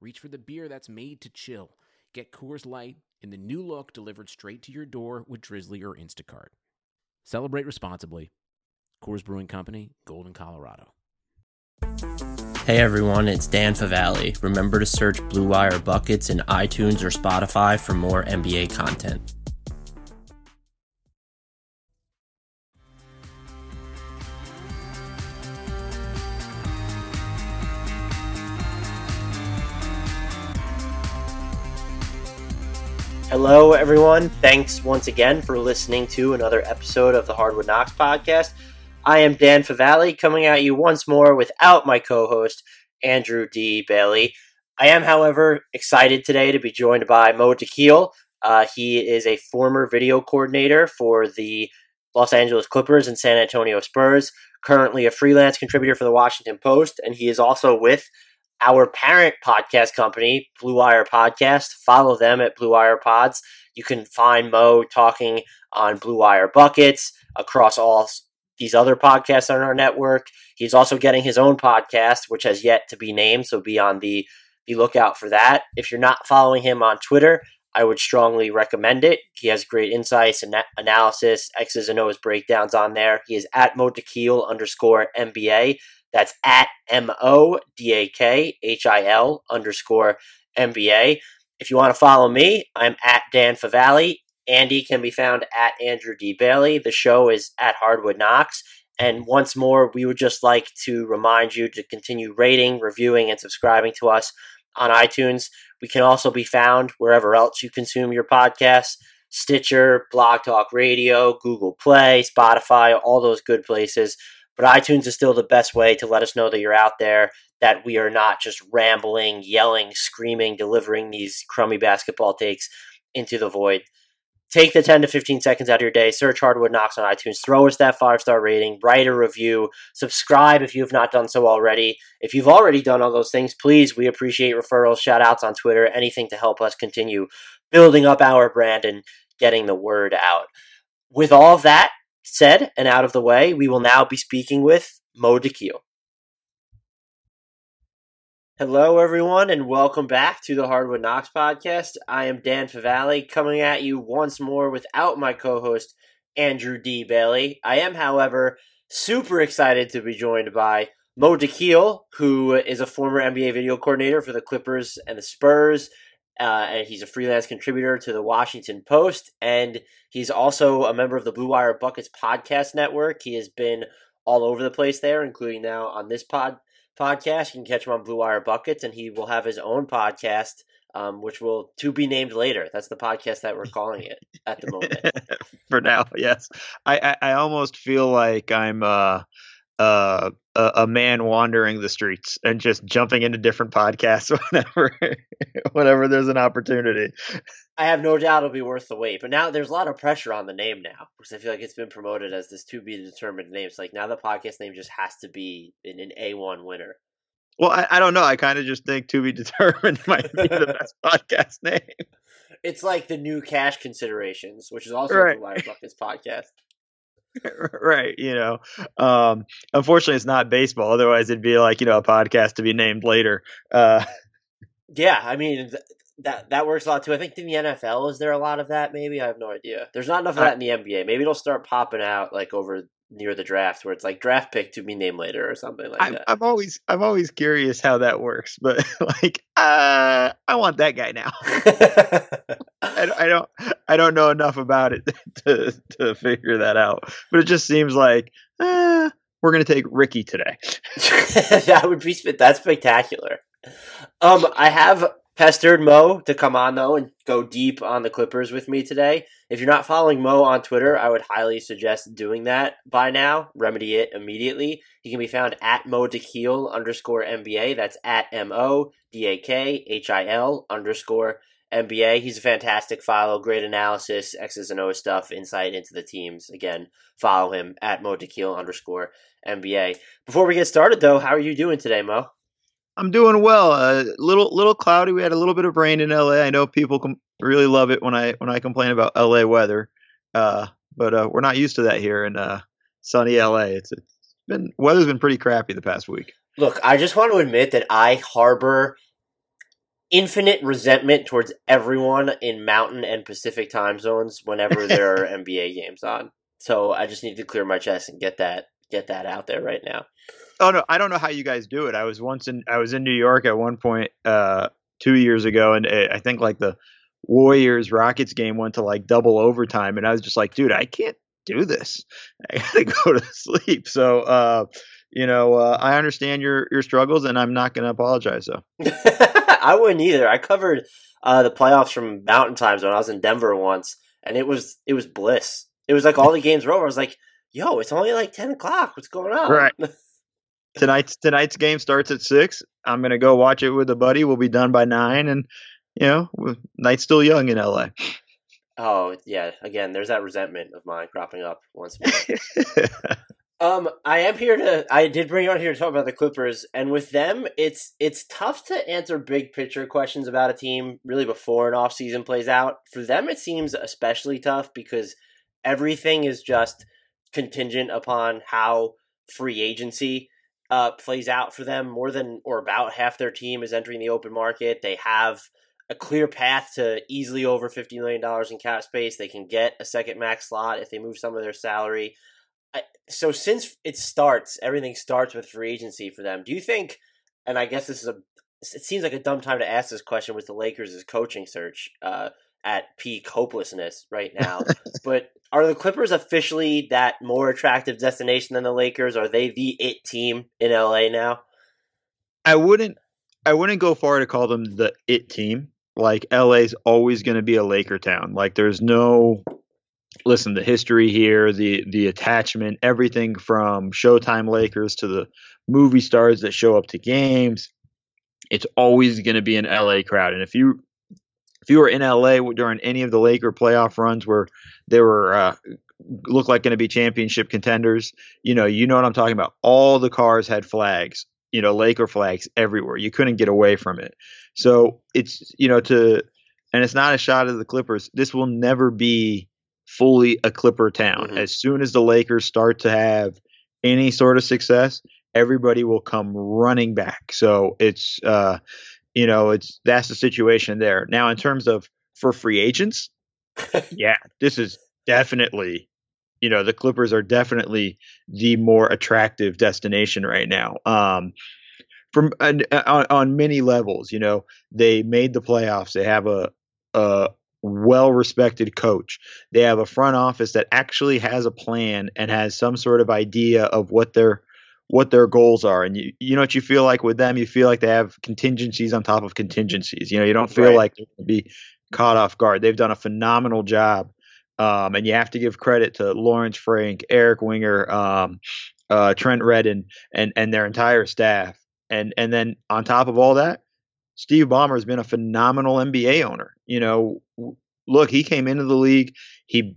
reach for the beer that's made to chill. Get Coors Light in the new look delivered straight to your door with Drizly or Instacart. Celebrate responsibly. Coors Brewing Company, Golden, Colorado. Hey everyone, it's Dan Favale. Remember to search Blue Wire Buckets in iTunes or Spotify for more NBA content. Hello, everyone. Thanks once again for listening to another episode of the Hardwood Knocks podcast. I am Dan Favale coming at you once more without my co host, Andrew D. Bailey. I am, however, excited today to be joined by Mo Dakhil. Uh, he is a former video coordinator for the Los Angeles Clippers and San Antonio Spurs, currently a freelance contributor for the Washington Post, and he is also with our parent podcast company, Blue Wire Podcast. Follow them at Blue Wire Pods. You can find Mo talking on Blue Wire Buckets across all these other podcasts on our network. He's also getting his own podcast, which has yet to be named, so be on the be lookout for that. If you're not following him on Twitter, I would strongly recommend it. He has great insights and analysis, X's and O's breakdowns on there. He is at Mo underscore NBA. That's at M O D A K H I L underscore NBA. If you want to follow me, I'm at Dan Favale. Andy can be found at Andrew D. Bailey. The show is at Hardwood Knocks. And once more, we would just like to remind you to continue rating, reviewing, and subscribing to us on iTunes. We can also be found wherever else you consume your podcasts Stitcher, Blog Talk Radio, Google Play, Spotify, all those good places. But iTunes is still the best way to let us know that you're out there, that we are not just rambling, yelling, screaming, delivering these crummy basketball takes into the void. Take the 10 to 15 seconds out of your day, search Hardwood Knocks on iTunes, throw us that five star rating, write a review, subscribe if you have not done so already. If you've already done all those things, please, we appreciate referrals, shout outs on Twitter, anything to help us continue building up our brand and getting the word out. With all that, said and out of the way, we will now be speaking with Mo Dakhil. Hello, everyone, and welcome back to the Hardwood Knocks podcast. I am Dan Favale coming at you once more without my co host, Andrew D. Bailey. I am, however, super excited to be joined by Mo Dakhil, who is a former NBA video coordinator for the Clippers and the Spurs. Uh, and he's a freelance contributor to the Washington Post, and he's also a member of the Blue Wire Buckets podcast network. He has been all over the place there, including now on this pod podcast. You can catch him on Blue Wire Buckets, and he will have his own podcast, um, which will to be named later. That's the podcast that we're calling it at the moment. For now, yes. I, I, I almost feel like I'm uh, uh, a, a, man wandering the streets and just jumping into different podcasts whenever whenever there's an opportunity. I have no doubt it'll be worth the wait. But now there's a lot of pressure on the name now because I feel like it's been promoted as this to be determined name. So like now the podcast name just has to be an, an A1 winner. Well, I, I don't know. I kind of just think to be determined might be the best podcast name. It's like the new cash considerations, which is also right. the Wire Buckets podcast. right you know um unfortunately it's not baseball otherwise it'd be like you know a podcast to be named later uh yeah i mean th- that that works a lot too. I think in the nfl is there a lot of that maybe? I have no idea. There's not enough of that in the nba maybe it'll start popping out like over near the draft where it's like draft pick to be named later or something like I'm, that. I'm always I'm always curious how that works, but like uh, I want that guy now. I, I, don't I don't know enough about it to to figure that out, but it just seems like uh, we're gonna take Ricky today. that would be that's spectacular. Um, I have pestered Mo to come on though and go deep on the Clippers with me today. If you're not following Mo on Twitter, I would highly suggest doing that by now. Remedy it immediately. He can be found at Mo Dakhil underscore NBA. That's at M O D A K H I L underscore NBA. He's a fantastic follow, great analysis, X's and O's stuff, insight into the teams. Again, follow him at Mo Dakhil underscore NBA. Before we get started though, how are you doing today, Mo? I'm doing well. A uh, little little cloudy. We had a little bit of rain in LA. I know people com- really love it when I when I complain about LA weather, uh, but uh, we're not used to that here in uh, sunny LA. It's, it's been weather's been pretty crappy the past week. Look, I just want to admit that I harbor infinite resentment towards everyone in Mountain and Pacific time zones whenever there are NBA games on. So I just need to clear my chest and get that get that out there right now. Oh no, I don't know how you guys do it. I was once in I was in New York at one point uh, two years ago, and I think like the Warriors Rockets game went to like double overtime, and I was just like, dude, I can't do this. I gotta go to sleep. So, uh, you know, uh, I understand your your struggles, and I'm not gonna apologize. though. I wouldn't either. I covered uh, the playoffs from Mountain Times when I was in Denver once, and it was it was bliss. It was like all the games were over. I was like, "Yo, it's only like ten o'clock. What's going on?" Right. tonight's tonight's game starts at six. I'm gonna go watch it with a buddy. We'll be done by nine, and you know, night's still young in LA. Oh yeah, again, there's that resentment of mine cropping up once more. um, I am here to. I did bring you on here to talk about the Clippers, and with them, it's it's tough to answer big picture questions about a team really before an off season plays out. For them, it seems especially tough because everything is just contingent upon how free agency uh, plays out for them. More than or about half their team is entering the open market. They have a clear path to easily over $50 million in cap space. They can get a second max slot if they move some of their salary. I, so since it starts, everything starts with free agency for them. Do you think, and I guess this is a, it seems like a dumb time to ask this question with the Lakers' coaching search uh, at peak hopelessness right now, but are the Clippers officially that more attractive destination than the Lakers? Are they the it team in LA now? I wouldn't I wouldn't go far to call them the it team. Like LA's always going to be a Laker town. Like there's no listen, the history here, the the attachment, everything from Showtime Lakers to the movie stars that show up to games. It's always going to be an LA crowd. And if you if you were in LA during any of the Laker playoff runs where they were uh, look like going to be championship contenders, you know, you know what I'm talking about. All the cars had flags, you know, Laker flags everywhere. You couldn't get away from it. So it's you know to, and it's not a shot of the Clippers. This will never be fully a Clipper town. Mm-hmm. As soon as the Lakers start to have any sort of success, everybody will come running back. So it's uh, you know, it's that's the situation there. Now, in terms of for free agents, yeah, this is definitely, you know, the Clippers are definitely the more attractive destination right now. Um, from on, on many levels, you know, they made the playoffs. They have a a well respected coach. They have a front office that actually has a plan and has some sort of idea of what their what their goals are. And you, you know what you feel like with them? You feel like they have contingencies on top of contingencies. You know, you don't feel right. like they're going to be caught off guard. They've done a phenomenal job. Um, and you have to give credit to Lawrence Frank, Eric Winger, um, uh, Trent Redden, and and their entire staff. And and then on top of all that, Steve Ballmer has been a phenomenal NBA owner. You know, look, he came into the league. He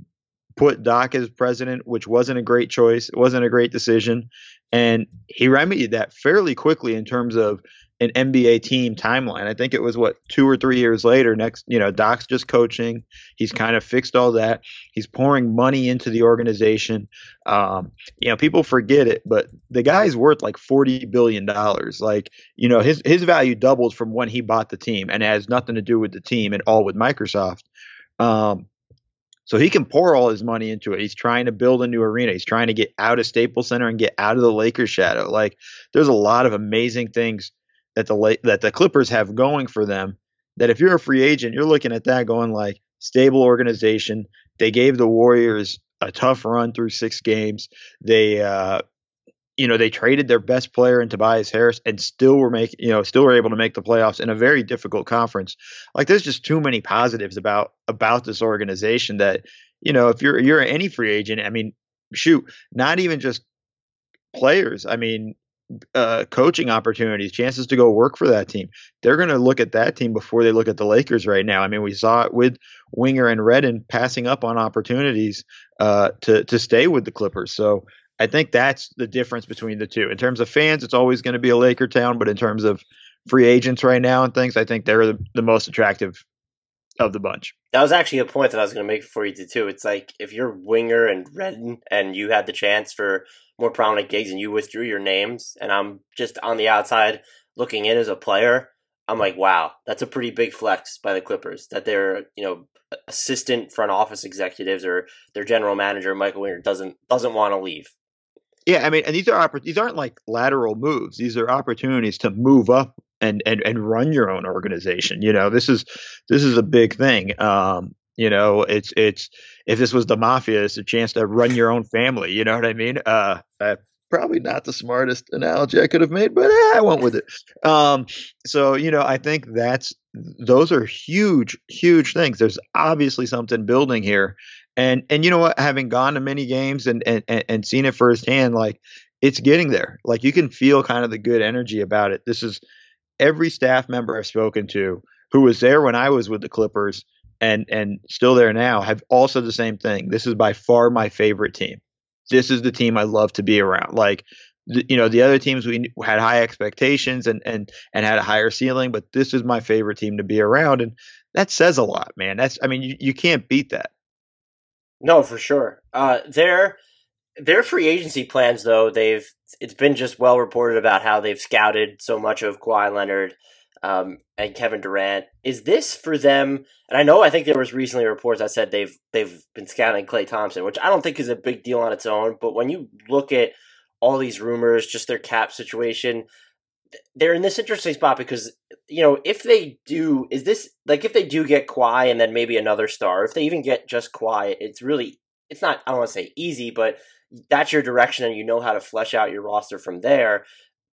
put Doc as president, which wasn't a great choice. It wasn't a great decision. And he remedied that fairly quickly in terms of an NBA team timeline. I think it was what two or three years later. Next, you know, Doc's just coaching. He's kind of fixed all that. He's pouring money into the organization. Um, you know, people forget it, but the guy's worth like forty billion dollars. Like, you know, his his value doubled from when he bought the team, and it has nothing to do with the team at all with Microsoft. Um, so he can pour all his money into it. He's trying to build a new arena. He's trying to get out of Staples Center and get out of the Lakers shadow. Like there's a lot of amazing things that the that the Clippers have going for them. That if you're a free agent, you're looking at that going like stable organization. They gave the Warriors a tough run through six games. They uh, you know, they traded their best player in Tobias Harris and still were making, you know, still were able to make the playoffs in a very difficult conference. Like there's just too many positives about about this organization that, you know, if you're you're any free agent, I mean, shoot, not even just players. I mean, uh, coaching opportunities, chances to go work for that team. They're going to look at that team before they look at the Lakers right now. I mean, we saw it with Winger and Redden passing up on opportunities uh, to to stay with the Clippers. So I think that's the difference between the two. In terms of fans, it's always going to be a Laker town, but in terms of free agents right now and things, I think they're the, the most attractive of the bunch. That was actually a point that I was going to make for you too. It's like if you're Winger and Redden and you had the chance for more prominent gigs and you withdrew your names, and I'm just on the outside looking in as a player, I'm like, wow, that's a pretty big flex by the Clippers that their you know assistant front office executives or their general manager Michael Winger doesn't doesn't want to leave. Yeah, I mean, and these are these aren't like lateral moves. These are opportunities to move up and and and run your own organization. You know, this is this is a big thing. Um, you know, it's it's if this was the mafia, it's a chance to run your own family. You know what I mean? Uh, uh probably not the smartest analogy I could have made, but eh, I went with it. Um, so you know, I think that's those are huge, huge things. There's obviously something building here, and and you know what? Having gone to many games and and and seen it firsthand, like it's getting there. Like you can feel kind of the good energy about it. This is every staff member I've spoken to who was there when I was with the Clippers and and still there now have all said the same thing. This is by far my favorite team. This is the team I love to be around. Like you know the other teams we had high expectations and and and had a higher ceiling, but this is my favorite team to be around, and that says a lot, man. That's I mean you, you can't beat that. No, for sure. Uh, their their free agency plans, though, they've it's been just well reported about how they've scouted so much of Kawhi Leonard um, and Kevin Durant. Is this for them? And I know I think there was recently reports that said they've they've been scouting Klay Thompson, which I don't think is a big deal on its own. But when you look at all these rumors, just their cap situation, they're in this interesting spot because you know if they do, is this like if they do get Kawhi and then maybe another star, if they even get just Kawhi, it's really it's not I don't want to say easy, but that's your direction and you know how to flesh out your roster from there.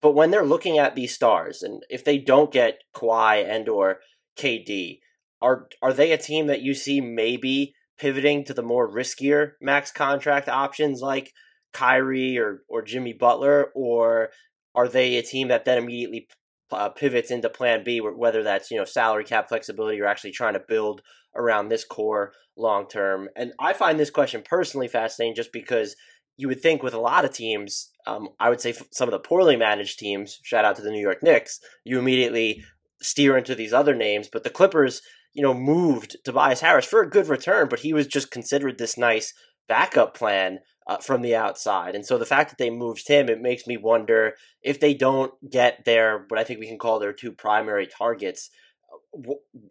But when they're looking at these stars, and if they don't get Kawhi and or KD, are are they a team that you see maybe pivoting to the more riskier max contract options like Kyrie or or Jimmy Butler, or are they a team that then immediately uh, pivots into Plan B, whether that's you know salary cap flexibility or actually trying to build around this core long term? And I find this question personally fascinating, just because you would think with a lot of teams, um, I would say some of the poorly managed teams, shout out to the New York Knicks, you immediately steer into these other names. But the Clippers, you know, moved Tobias Harris for a good return, but he was just considered this nice backup plan uh, from the outside. And so the fact that they moved him, it makes me wonder if they don't get their, what I think we can call their two primary targets,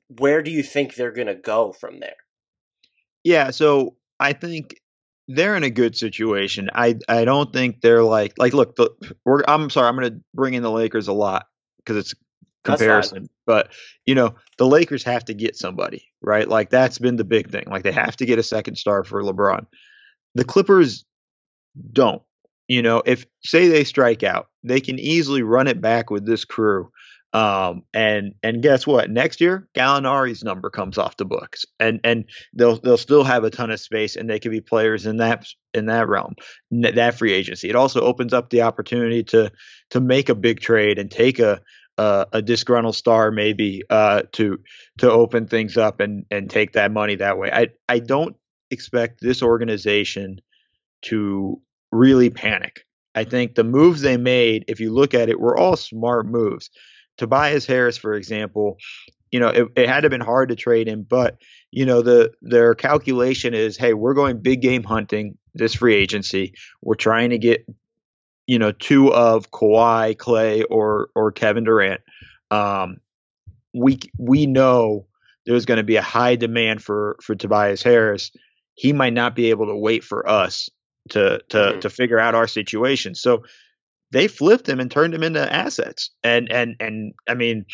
where do you think they're going to go from there? Yeah, so I think they're in a good situation. I I don't think they're like like look. The, we're, I'm sorry. I'm going to bring in the Lakers a lot because it's comparison. But you know, the Lakers have to get somebody right. Like that's been the big thing. Like they have to get a second star for LeBron. The Clippers don't. You know, if say they strike out, they can easily run it back with this crew um, and and guess what? Next year, Gallinari's number comes off the books, and and they'll they'll still have a ton of space, and they could be players in that in that realm, that free agency. It also opens up the opportunity to to make a big trade and take a a, disgruntled star maybe uh, to to open things up and and take that money that way. I I don't expect this organization to really panic. I think the moves they made, if you look at it, were all smart moves. Tobias Harris, for example, you know, it, it had to have been hard to trade him, but you know, the their calculation is, hey, we're going big game hunting this free agency. We're trying to get, you know, two of Kawhi, Klay, or or Kevin Durant. Um, we we know there's going to be a high demand for for Tobias Harris. He might not be able to wait for us to to mm-hmm. to figure out our situation. So they flipped him and turned him into assets. And and and I mean,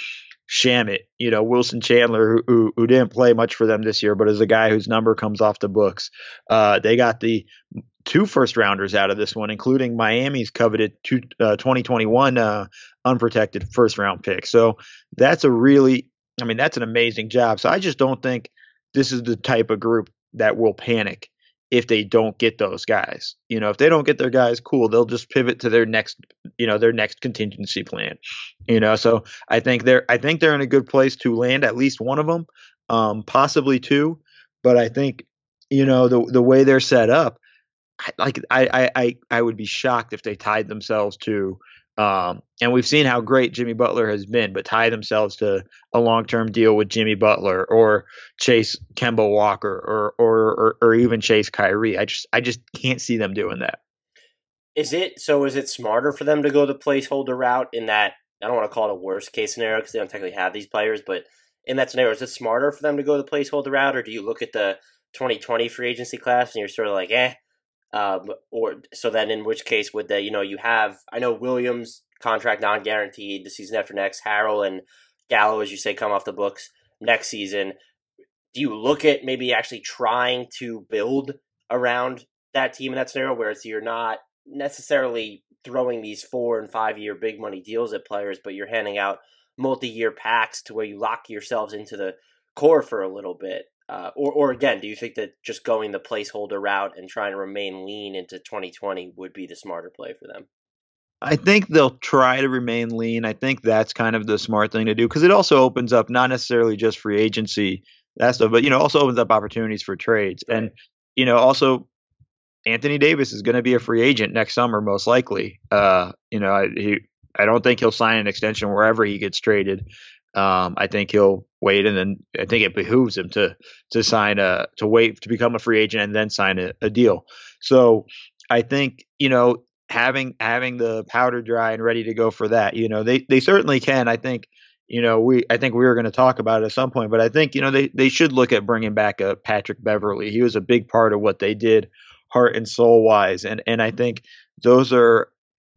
Shamet, you know, Wilson Chandler, who, who didn't play much for them this year, but is a guy whose number comes off the books. Uh, they got the two first rounders out of this one, including Miami's coveted two, uh, 2021 uh, unprotected first round pick. So that's a really, I mean, that's an amazing job. So I just don't think this is the type of group that will panic if they don't get those guys. You know, if they don't get their guys, cool, they'll just pivot to their next, you know, their next contingency plan. You know, so I think they're I think they're in a good place to land at least one of them, um, possibly two. But I think, you know, the the way they're set up, like I I I would be shocked if they tied themselves to um, and we've seen how great Jimmy Butler has been, but tie themselves to a long-term deal with Jimmy Butler or Chase Kemba Walker or, or or or even Chase Kyrie. I just I just can't see them doing that. Is it so? Is it smarter for them to go the placeholder route in that? I don't want to call it a worst case scenario because they don't technically have these players, but in that scenario, is it smarter for them to go the placeholder route, or do you look at the 2020 free agency class and you're sort of like, eh, um, or so then in which case would they, you know, you have, I know Williams contract non guaranteed the season after next, Harrell and Gallo, as you say, come off the books next season. Do you look at maybe actually trying to build around that team in that scenario where it's you're not necessarily throwing these four and five year big money deals at players, but you're handing out multi year packs to where you lock yourselves into the core for a little bit? Uh, or, or again, do you think that just going the placeholder route and trying to remain lean into 2020 would be the smarter play for them? I think they'll try to remain lean. I think that's kind of the smart thing to do because it also opens up not necessarily just free agency that stuff, but you know also opens up opportunities for trades. And you know also Anthony Davis is going to be a free agent next summer most likely. Uh, you know I, he I don't think he'll sign an extension wherever he gets traded. Um, I think he'll wait, and then I think it behooves him to to sign a to wait to become a free agent and then sign a, a deal. So I think you know having having the powder dry and ready to go for that. You know they they certainly can. I think you know we I think we were going to talk about it at some point, but I think you know they they should look at bringing back a Patrick Beverley. He was a big part of what they did, heart and soul wise, and and I think those are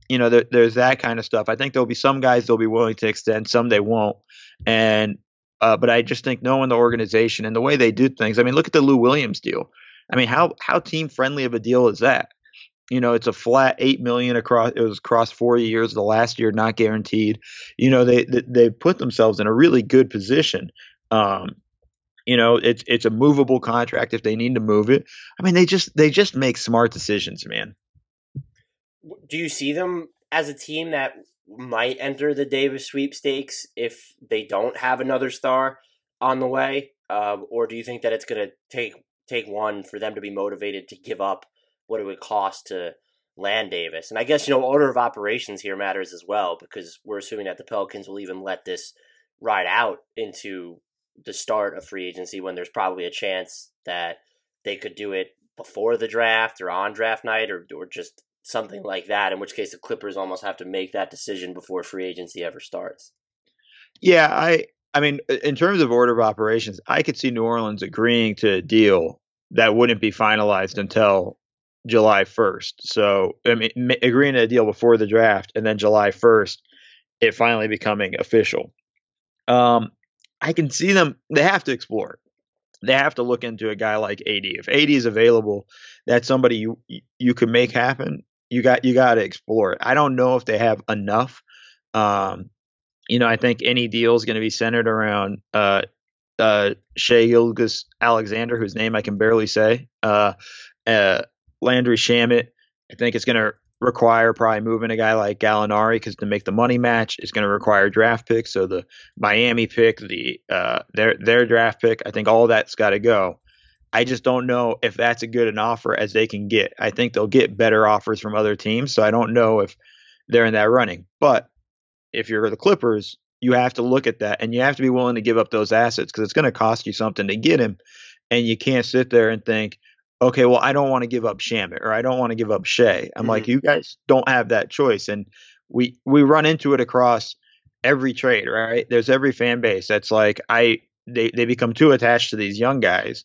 you know, there, there's that kind of stuff. I think there'll be some guys they'll be willing to extend, some they won't. And uh, but I just think knowing the organization and the way they do things. I mean, look at the Lou Williams deal. I mean, how how team friendly of a deal is that? You know, it's a flat eight million across. It was across four years. The last year not guaranteed. You know, they they, they put themselves in a really good position. Um, you know, it's it's a movable contract if they need to move it. I mean, they just they just make smart decisions, man do you see them as a team that might enter the Davis sweepstakes if they don't have another star on the way, uh, or do you think that it's going to take take one for them to be motivated to give up what it would cost to land Davis? And I guess you know order of operations here matters as well because we're assuming that the Pelicans will even let this ride out into the start of free agency when there's probably a chance that they could do it before the draft or on draft night or or just something like that, in which case the Clippers almost have to make that decision before free agency ever starts. Yeah, I I mean, in terms of order of operations, I could see New Orleans agreeing to a deal that wouldn't be finalized until July 1st. So, I mean, agreeing to a deal before the draft and then July 1st, it finally becoming official. Um, I can see them, they have to explore. They have to look into a guy like AD. If AD is available, that's somebody you you could make happen you got you got to explore it. I don't know if they have enough. Um, you know, I think any deal is going to be centered around uh, uh, Shai Gilgeous Alexander, whose name I can barely say. Uh, uh, Landry Shamet. I think it's going to require probably moving a guy like Gallinari because to make the money match, it's going to require draft picks. So the Miami pick, the uh, their their draft pick, I think all that's got to go. I just don't know if that's a good an offer as they can get. I think they'll get better offers from other teams, so I don't know if they're in that running. But if you're the Clippers, you have to look at that and you have to be willing to give up those assets because it's going to cost you something to get him. And you can't sit there and think, okay, well, I don't want to give up Shamet or I don't want to give up Shai. I'm mm-hmm. like, you guys don't have that choice. And we we run into it across every trade, right? There's every fan base that's like, I they they become too attached to these young guys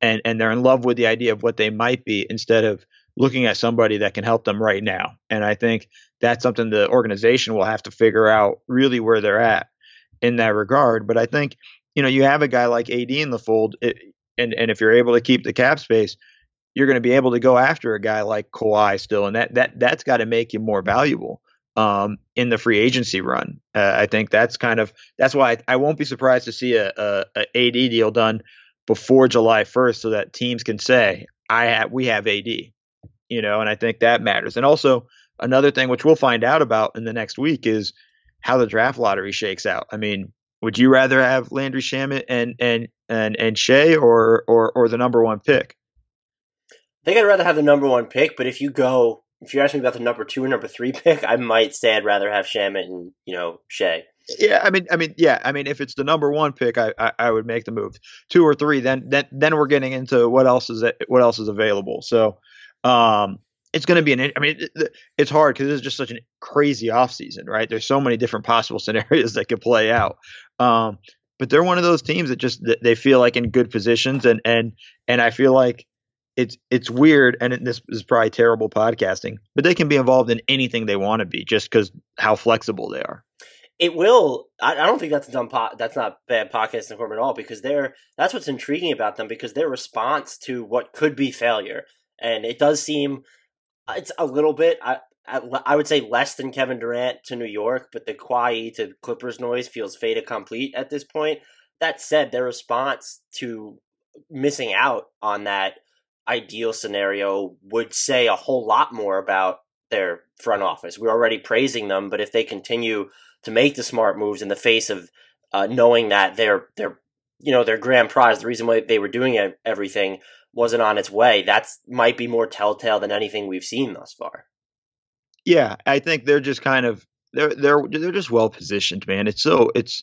and and they're in love with the idea of what they might be instead of looking at somebody that can help them right now. And I think that's something the organization will have to figure out really where they're at in that regard. But I think you know you have a guy like AD in the fold, it, and and if you're able to keep the cap space, you're going to be able to go after a guy like Kawhi still, and that that that's got to make you more valuable um, in the free agency run. Uh, I think that's kind of that's why I, I won't be surprised to see a, a, a, AD deal done before July 1st, so that teams can say I have we have AD, you know, and I think that matters. And also another thing which we'll find out about in the next week is how the draft lottery shakes out. I mean, would you rather have Landry Shamet and and and and Shai or or or the number one pick? I think I'd rather have the number one pick, but if you go, if you ask me about the number two or number three pick, I might say I'd rather have Shamet and you know Shai. Yeah, I mean, I mean, yeah, I mean, if it's the number one pick, I, I, I would make the move. Two or three, then then then we're getting into what else is what else is available. So, um, it's going to be an. I mean, it, it's hard because it's just such a crazy offseason, right? There's so many different possible scenarios that could play out. Um, but they're one of those teams that just they feel like in good positions, and and and I feel like it's it's weird, and it, this is probably terrible podcasting, but they can be involved in anything they want to be just because how flexible they are. It will. I, I don't think that's a dumb. Po- that's not bad podcasting for them at all because they're that's what's intriguing about them because their response to what could be failure, and it does seem it's a little bit. I, I, would say less than Kevin Durant to New York, but the Kawhi to Clippers noise feels fait accompli at this point. That said, their response to missing out on that ideal scenario would say a whole lot more about their front office. We're already praising them, but if they continue to make the smart moves in the face of uh, knowing that their their you know their grand prize, the reason why they were doing everything wasn't on its way. That's might be more telltale than anything we've seen thus far. Yeah, I think they're just kind of they're they're they're just well positioned, man. It's so it's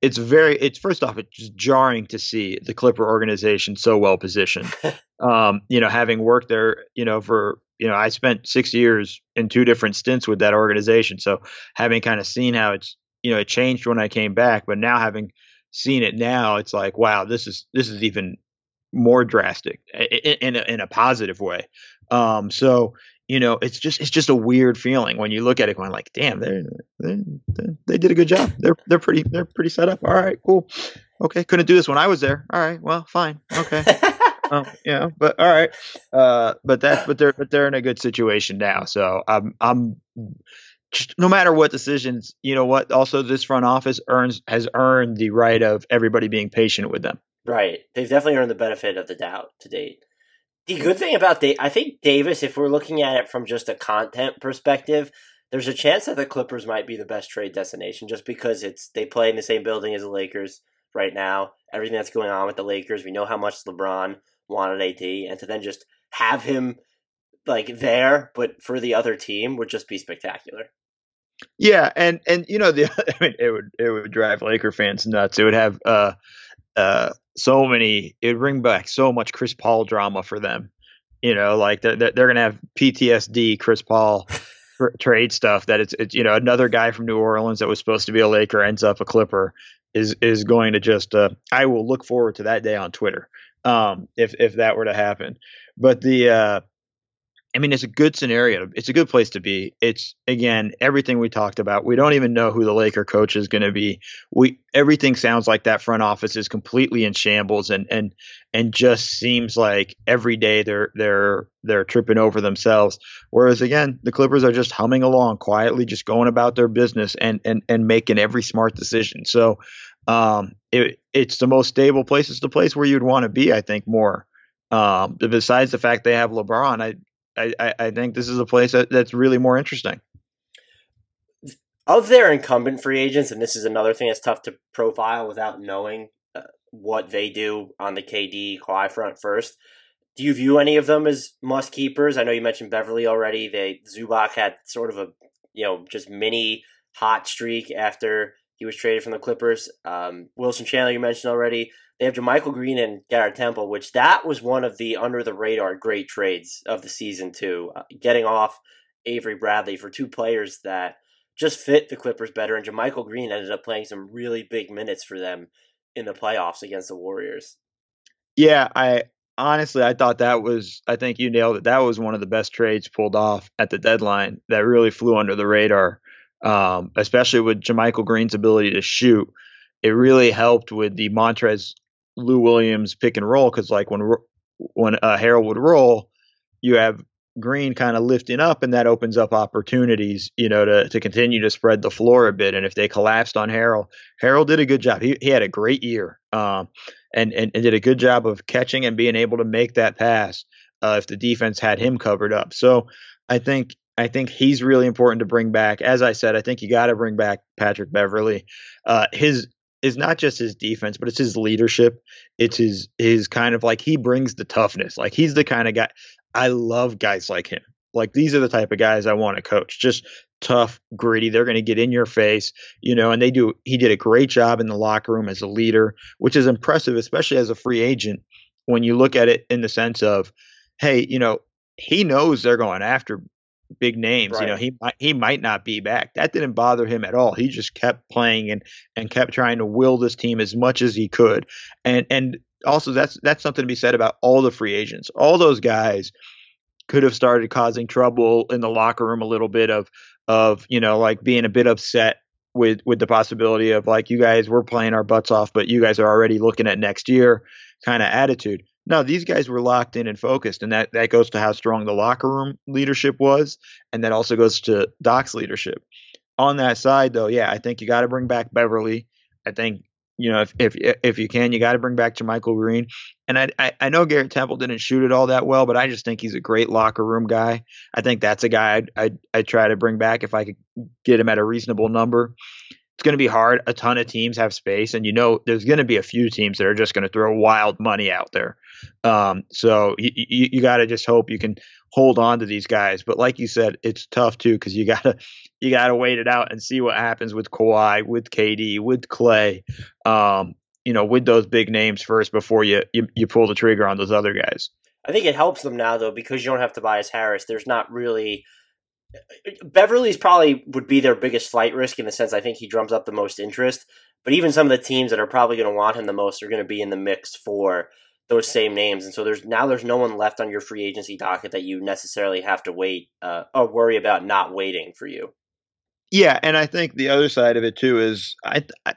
it's very it's first off it's just jarring to see the Clipper organization so well positioned. um, you know, having worked there, you know, for you know, I spent six years in two different stints with that organization. So having kind of seen how it's you know it changed when I came back, but now having seen it now, it's like wow, this is this is even more drastic in, in, a, in a positive way. Um, so you know, it's just it's just a weird feeling when you look at it, going like, "Damn, they they they did a good job. They're they're pretty they're pretty set up. All right, cool. Okay, couldn't do this when I was there. All right, well, fine. Okay, um, yeah, but all right. Uh, but that but they're but they're in a good situation now. So I'm I'm no matter what decisions, you know what? Also, this front office earns has earned the right of everybody being patient with them. Right. They've definitely earned the benefit of the doubt to date. The good thing about Dave, I think Davis, if we're looking at it from just a content perspective, there's a chance that the Clippers might be the best trade destination just because it's they play in the same building as the Lakers right now. Everything that's going on with the Lakers, we know how much LeBron wanted AD, and to then just have him like there, but for the other team would just be spectacular. Yeah, and and you know the I mean it would it would drive Laker fans nuts. It would have uh uh so many it would bring back so much Chris Paul drama for them. You know, like they're they're, gonna have PTSD Chris Paul trade stuff that it's it's you know another guy from New Orleans that was supposed to be a Laker ends up a Clipper is is going to just uh, I will look forward to that day on Twitter um, if if that were to happen. But the uh, I mean, it's a good scenario. It's a good place to be. It's again everything we talked about. We don't even know who the Laker coach is going to be. We everything sounds like that front office is completely in shambles, and and and just seems like every day they're they're they're tripping over themselves. Whereas again, the Clippers are just humming along quietly, just going about their business and and and making every smart decision. So, um, it it's the most stable place. It's the place where you'd want to be. I think more. Um, besides the fact they have LeBron, I I, I, think this is a place that, that's really more interesting. Of their incumbent free agents, and this is another thing that's tough to profile without knowing uh, what they do on the KD Kawhi front first. Do you view any of them as must keepers? I know you mentioned Beverley already. They Zubac had sort of a you know just mini hot streak after he was traded from the Clippers. Um, Wilson Chandler you mentioned already. They have JaMychal Green and Garrett Temple, which that was one of the under the radar great trades of the season too. Uh, getting off Avery Bradley for two players that just fit the Clippers better, and JaMychal Green ended up playing some really big minutes for them in the playoffs against the Warriors. Yeah, I honestly I thought that was I think you nailed it. That was one of the best trades pulled off at the deadline that really flew under the radar. Um, especially with JaMychal Green's ability to shoot. It really helped with the Montrez Lou Williams pick and roll because like when when uh, Harrell would roll, you have Green kind of lifting up, and that opens up opportunities, you know, to to continue to spread the floor a bit. And if they collapsed on Harrell, Harrell did a good job. He he had a great year, um, and, and and did a good job of catching and being able to make that pass. Uh, if the defense had him covered up, so I think I think he's really important to bring back. As I said, I think you got to bring back Patrick Beverley. Uh, his is not just his defense, but it's his leadership. It's his his kind of like he brings the toughness. Like he's the kind of guy. I love guys like him. Like these are the type of guys I want to coach. Just tough, gritty. They're going to get in your face, you know, and they do. He did a great job in the locker room as a leader, which is impressive, especially as a free agent. When you look at it in the sense of, hey, you know, he knows they're going after big names. Right. You know, he might he might not be back. That didn't bother him at all. He just kept playing and and kept trying to will this team as much as he could. And and also that's that's something to be said about all the free agents. All those guys could have started causing trouble in the locker room a little bit of of you know like being a bit upset with with the possibility of like you guys we're playing our butts off but you guys are already looking at next year kind of attitude no these guys were locked in and focused and that that goes to how strong the locker room leadership was and that also goes to doc's leadership on that side though yeah i think you got to bring back Beverley. i think you know, if if if you can, you got to bring back JaMychal Green. And I, I, I know Garrett Temple didn't shoot it all that well, but I just think he's a great locker room guy. I think that's a guy I'd, I'd try to bring back if I could get him at a reasonable number. It's going to be hard. A ton of teams have space, and you know there's going to be a few teams that are just going to throw wild money out there. Um, so you, you, you got to just hope you can hold on to these guys. But like you said, it's tough too because you gotta you gotta wait it out and see what happens with Kawhi, with KD, with Klay. Um, you know, with those big names first before you, you you pull the trigger on those other guys. I think it helps them now though because you don't have Tobias Harris. There's not really Beverley's probably would be their biggest flight risk in the sense I think he drums up the most interest. But even some of the teams that are probably going to want him the most are going to be in the mix for those same names, and so there's now there's no one left on your free agency docket that you necessarily have to wait uh, or worry about not waiting for you. Yeah, and I think the other side of it too is I I,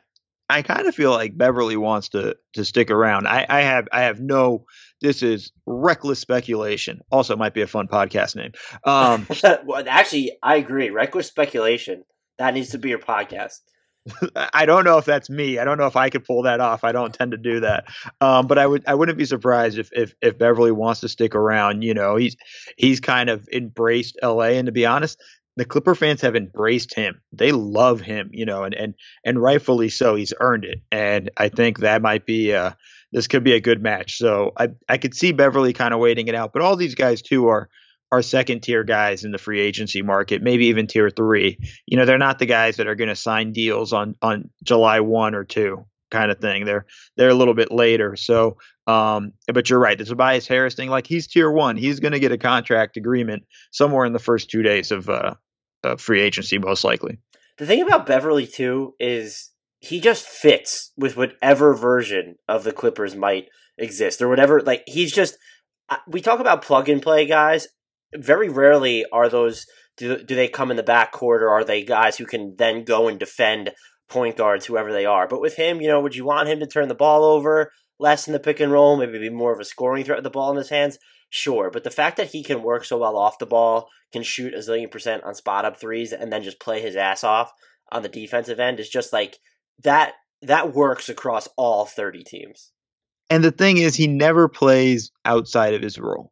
I kind of feel like Beverley wants to to stick around. I, I have I have no. This is reckless speculation. Also, might be a fun podcast name. Um, well, actually, I agree. Reckless speculation. That needs to be your podcast. I don't know if that's me. I don't know if I could pull that off. I don't tend to do that. Um, but I would I wouldn't be surprised if, if if Beverley wants to stick around. You know, he's he's kind of embraced LA, and to be honest, the Clipper fans have embraced him. They love him. You know, and and and rightfully so. He's earned it, and I think that might be uh this could be a good match. So I I could see Beverley kind of waiting it out, but all these guys too are are second tier guys in the free agency market, maybe even tier three. You know, they're not the guys that are going to sign deals on on July one or two kind of thing. They're they're a little bit later. So, um, but you're right. The Tobias Harris thing, like he's tier one. He's going to get a contract agreement somewhere in the first two days of uh, of free agency, most likely. The thing about Beverley too is he just fits with whatever version of the Clippers might exist or whatever. Like he's just. We talk about plug and play guys very rarely are those do, do they come in the back court or are they guys who can then go and defend point guards whoever they are? But with him you know would you want him to turn the ball over less in the pick and roll maybe be more of a scoring threat with the ball in his hands? Sure but the fact that he can work so well off the ball can shoot a zillion percent on spot up threes and then just play his ass off on the defensive end is just like that that works across all 30 teams. And the thing is he never plays outside of his role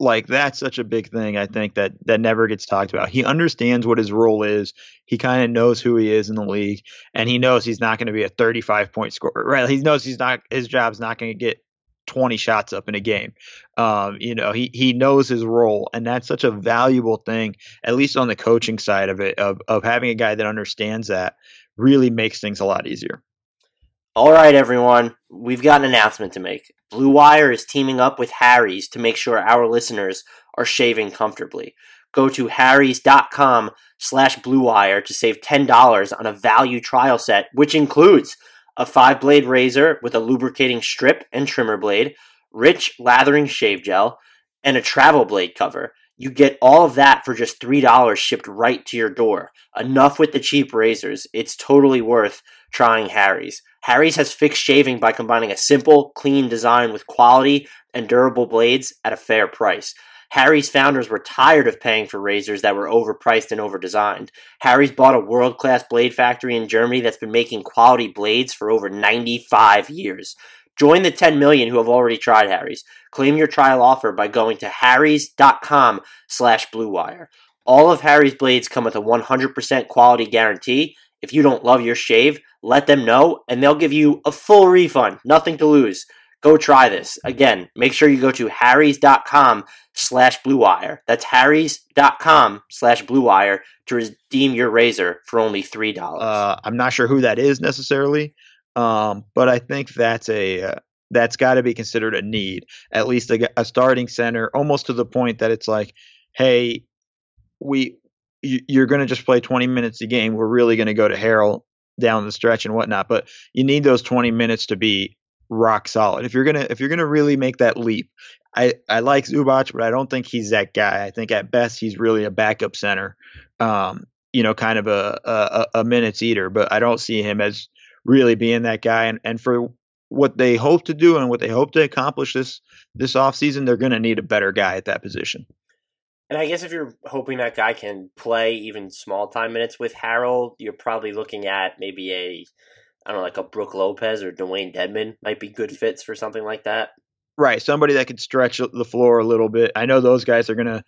like that's such a big thing i think that that never gets talked about. He understands what his role is. He kind of knows who he is in the league and he knows he's not going to be a 35 point scorer right? He knows he's not his job's not going to get 20 shots up in a game. Um, you know he he knows his role and that's such a valuable thing at least on the coaching side of it of of having a guy that understands that really makes things a lot easier all right, everyone, we've got an announcement to make. Blue Wire is teaming up with Harry's to make sure our listeners are shaving comfortably. Go to harrys.com slash bluewire to save $10 on a value trial set, which includes a five blade razor with a lubricating strip and trimmer blade, rich lathering shave gel, and a travel blade cover. You get all of that for just $3 shipped right to your door. Enough with the cheap razors. It's totally worth trying Harry's. Harry's has fixed shaving by combining a simple, clean design with quality and durable blades at a fair price. Harry's founders were tired of paying for razors that were overpriced and overdesigned. Harry's bought a world class blade factory in Germany that's been making quality blades for over 95 years. Join the 10 million who have already tried Harry's. Claim your trial offer by going to harrys.com slash bluewire. All of Harry's blades come with a 100% quality guarantee. If you don't love your shave, let them know and they'll give you a full refund. Nothing to lose. Go try this. Again, make sure you go to harrys.com slash bluewire. That's harrys.com slash bluewire to redeem your razor for only $3. Uh, I'm not sure who that is necessarily, um, but I think that's a uh, that's got to be considered a need. At least a, a, starting center, almost to the point that it's like, hey, we you're going to just play 20 minutes a game. We're really going to go to Harrell down the stretch and whatnot, but you need those 20 minutes to be rock solid. If you're gonna if you're gonna really make that leap, I I like Zubac, but I don't think he's that guy. I think at best he's really a backup center, um, you know, kind of a, a a minutes eater. But I don't see him as really being that guy. And and for what they hope to do and what they hope to accomplish this this offseason, they're going to need a better guy at that position. And I guess if you're hoping that guy can play even small time minutes with Harrell, you're probably looking at maybe a I don't know, like a Brook Lopez or Dewayne Dedmon might be good fits for something like that. Right, somebody that could stretch the floor a little bit. I know those guys are gonna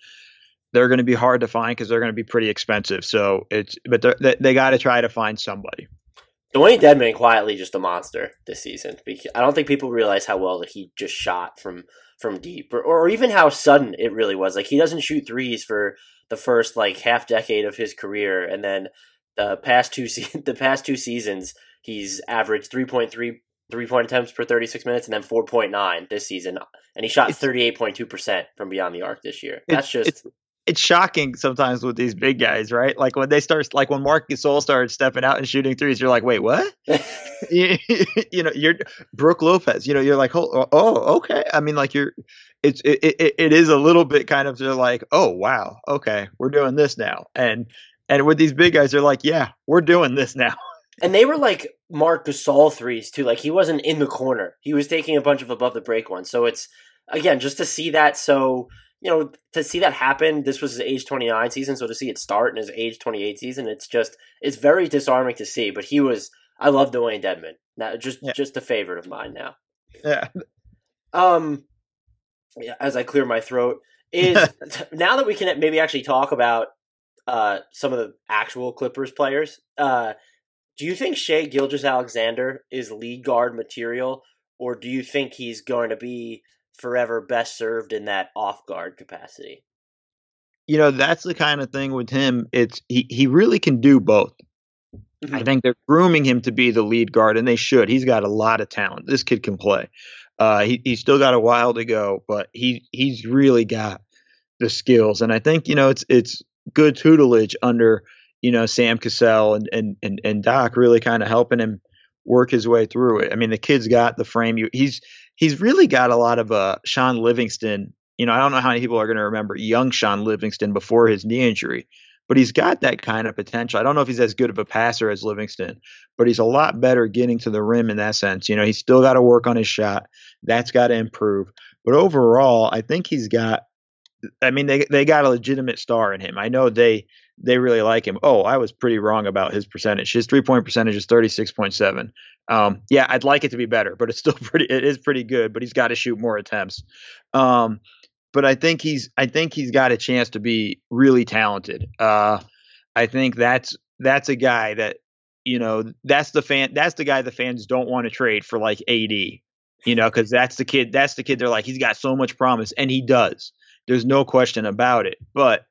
they're going to be hard to find because they're going to be pretty expensive. So it's but they, they got to try to find somebody. Dewayne Dedmon quietly just a monster this season. I don't think people realize how well that he just shot from from deep, or, or even how sudden it really was. Like he doesn't shoot threes for the first like half decade of his career, and then the past two se- the past two seasons He's averaged 3.3 three point attempts per 36 minutes and then 4.9 this season. And he shot 38.2% from beyond the arc this year. That's just. It's, it's shocking sometimes with these big guys, right? Like when they start, like when Marc Gasol started stepping out and shooting threes, you're like, wait, what? you, you, know, you're Brook Lopez. You know, you're like, oh, oh okay. I mean, like you're, it's it, it, it is a little bit kind of like, oh wow, okay, we're doing this now, and and with these big guys, they're like, yeah, we're doing this now. And they were like Marc Gasol threes too. Like he wasn't in the corner. He was taking a bunch of above the break ones. So it's again just to see that so you know, to see that happen, this was his age 29 season, so to see it start in his age 28 season, it's just it's very disarming to see. But he was, I love Dewayne Dedmon. Now, just yeah. just a favorite of mine now. Yeah. Um, yeah, as I clear my throat, is now that we can maybe actually talk about uh some of the actual Clippers players. Uh, do you think Shai Gilgeous-Alexander is lead guard material, or do you think he's going to be forever best served in that off guard capacity? You know, that's the kind of thing with him. It's he he really can do both. Mm-hmm. I think they're grooming him to be the lead guard, and they should. He's got a lot of talent. This kid can play. Uh, he he's still got a while to go, but he he's really got the skills, and I think you know it's it's good tutelage under you know, Sam Cassell and and and, and Doc really kind of helping him work his way through it. I mean, the kid's got the frame. You, He's he's really got a lot of uh Shaun Livingston. You know, I don't know how many people are going to remember young Shaun Livingston before his knee injury, but he's got that kind of potential. I don't know if he's as good of a passer as Livingston, but he's a lot better getting to the rim in that sense. You know, he's still got to work on his shot. That's got to improve. But overall, I think he's got I mean, they they got a legitimate star in him. I know they they really like him. Oh, I was pretty wrong about his percentage. His three point percentage is thirty six point seven. Um, yeah, I'd like it to be better, but it's still pretty. It is pretty good. But he's got to shoot more attempts. Um, but I think he's I think he's got a chance to be really talented. Uh, I think that's that's a guy that you know that's the fan that's the guy the fans don't want to trade for like AD. You know, because that's the kid. That's the kid. They're like, he's got so much promise, and he does. There's no question about it. But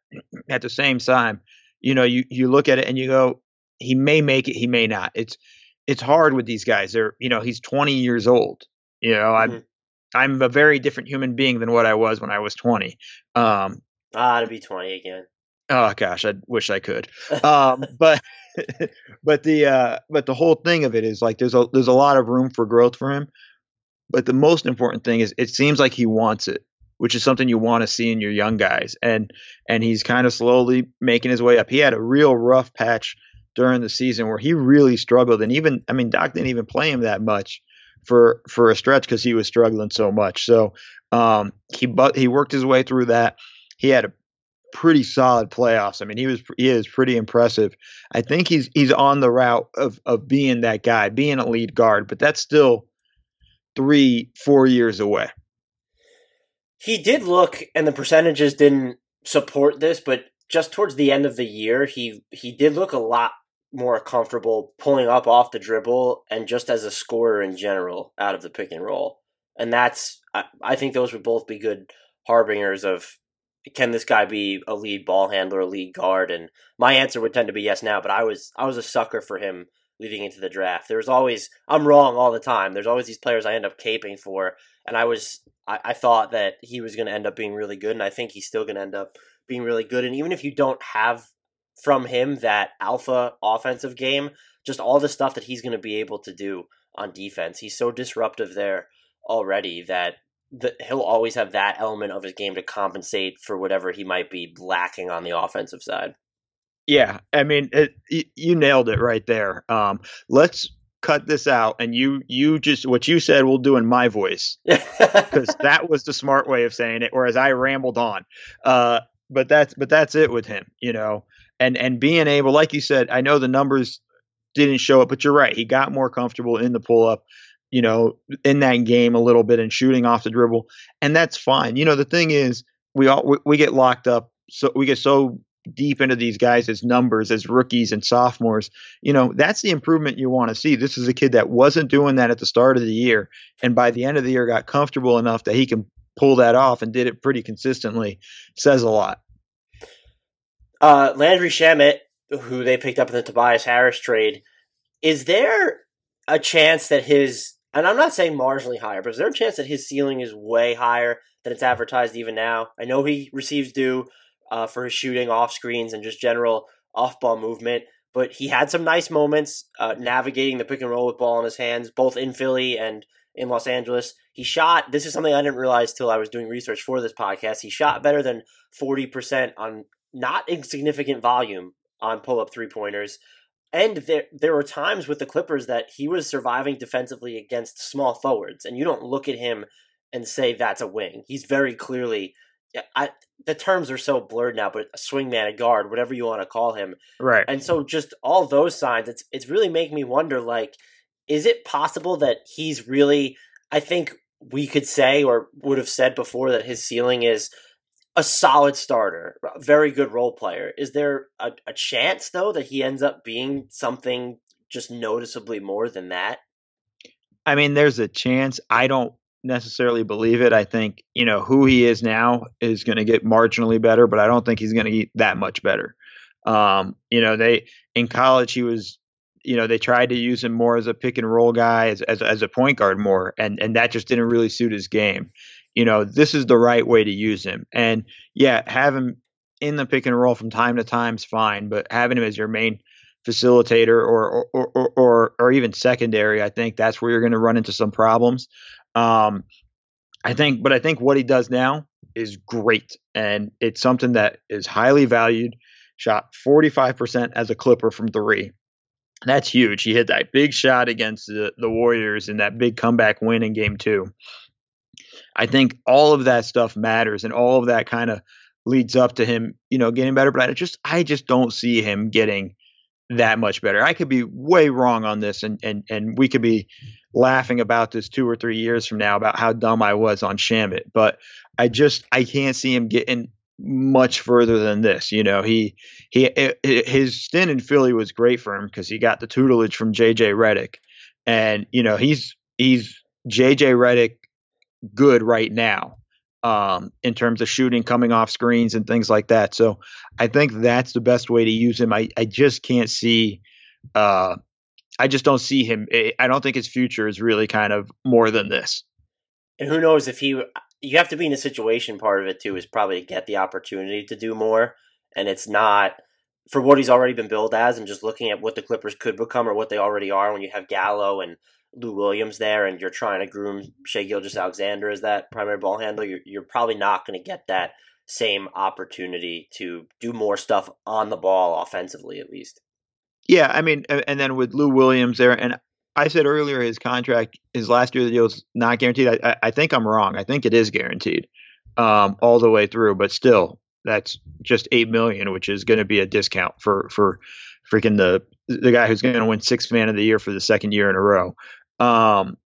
at the same time, you know, you you look at it and you go, he may make it, he may not. It's it's hard with these guys. They're you know, he's 20 years old. You know, mm-hmm. I'm I'm a very different human being than what I was when I was 20. Um, ah, to be 20 again. Oh gosh, I wish I could. Um, but but the uh, but the whole thing of it is like there's a there's a lot of room for growth for him. But the most important thing is it seems like he wants it which is something you want to see in your young guys. And and he's kind of slowly making his way up. He had a real rough patch during the season where he really struggled, and even I mean Doc didn't even play him that much for for a stretch because he was struggling so much. So um, he but he worked his way through that. He had a pretty solid playoffs. I mean, he was he is pretty impressive. I think he's he's on the route of of being that guy, being a lead guard, but that's still three four years away. He did look, and the percentages didn't support this, but just towards the end of the year, he he did look a lot more comfortable pulling up off the dribble and just as a scorer in general out of the pick and roll. And that's I, I think those would both be good harbingers of can this guy be a lead ball handler, a lead guard? And my answer would tend to be yes now, but I was I was a sucker for him leading into the draft. There's always I'm wrong all the time. There's always these players I end up caping for, and I was I, I thought that he was going to end up being really good, and I think he's still going to end up being really good. And even if you don't have from him that alpha offensive game, just all the stuff that he's going to be able to do on defense, he's so disruptive there already that the, he'll always have that element of his game to compensate for whatever he might be lacking on the offensive side. Yeah, I mean, it, you nailed it right there. Um, let's cut this out, and you you just what you said we'll do in my voice because that was the smart way of saying it. Whereas I rambled on, uh, but that's but that's it with him, you know, and and being able, like you said, I know the numbers didn't show it, but you're right. He got more comfortable in the pull up you know, in that game a little bit and shooting off the dribble, and that's fine. You know, the thing is, we all we, we get locked up, so we get so deep into these guys as numbers as rookies and sophomores. You know, that's the improvement you want to see. This is a kid that wasn't doing that at the start of the year, and by the end of the year, got comfortable enough that he can pull that off and did it pretty consistently. Says a lot. Uh, Landry Shamet, who they picked up in the Tobias Harris trade, is there a chance that his and I'm not saying marginally higher, but is there a chance that his ceiling is way higher than it's advertised even now? I know he receives due uh, for his shooting off screens and just general off ball movement, but he had some nice moments uh, navigating the pick and roll with ball in his hands, both in Philly and in Los Angeles. He shot, this is something I didn't realize till I was doing research for this podcast. He shot better than 40% on not insignificant volume on pull up three pointers. And there there were times with the Clippers that he was surviving defensively against small forwards, and you don't look at him and say that's a wing. He's very clearly I, the terms are so blurred now, but a swingman, a guard, whatever you want to call him, right? And so, just all those signs, it's it's really making me wonder. Like, is it possible that he's really? I think we could say, or would have said before, that his ceiling is a solid starter, a very good role player. Is there a, a chance though that he ends up being something just noticeably more than that? I mean, there's a chance. I don't necessarily believe it. I think, you know, who he is now is going to get marginally better, but I don't think he's going to get that much better. Um, you know, they in college he was you know, they tried to use him more as a pick and roll guy as as, as a point guard more and and that just didn't really suit his game you know, this is the right way to use him. And yeah, have him in the pick and roll from time to time is fine, but having him as your main facilitator or or or or, or even secondary, I think that's where you're going to run into some problems. Um, I think, but I think what he does now is great, and it's something that is highly valued. Shot 45% as a Clipper from three. That's huge. He hit that big shot against the, the Warriors in that big comeback win in game two. I think all of that stuff matters and all of that kind of leads up to him, you know, getting better. But I just I just don't see him getting that much better. I could be way wrong on this and and and we could be laughing about this two or three years from now about how dumb I was on Shamet. But I just I can't see him getting much further than this. You know, he he it, his stint in Philly was great for him because he got the tutelage from JJ Redick, and you know he's he's JJ Redick good right now um, in terms of shooting, coming off screens, and things like that. So I think that's the best way to use him. I, I just can't see. Uh, I just don't see him. Eh, I don't think his future is really kind of more than this. And who knows if he? You have to be in a situation. Part of it too is probably to get the opportunity to do more, and it's not for what he's already been billed as, and just looking at what the Clippers could become or what they already are when you have Gallo and Lou Williams there and you're trying to groom Shai Gilgeous-Alexander as that primary ball handler, you're, you're probably not going to get that same opportunity to do more stuff on the ball offensively, at least. Yeah, I mean, and then with Lou Williams there, and I said earlier his contract, his last year of the deal is not guaranteed. I, I think I'm wrong. I think it is guaranteed um, all the way through, but still, that's just eight million, which is going to be a discount for for freaking the the guy who's going to win sixth man of the year for the second year in a row. Um,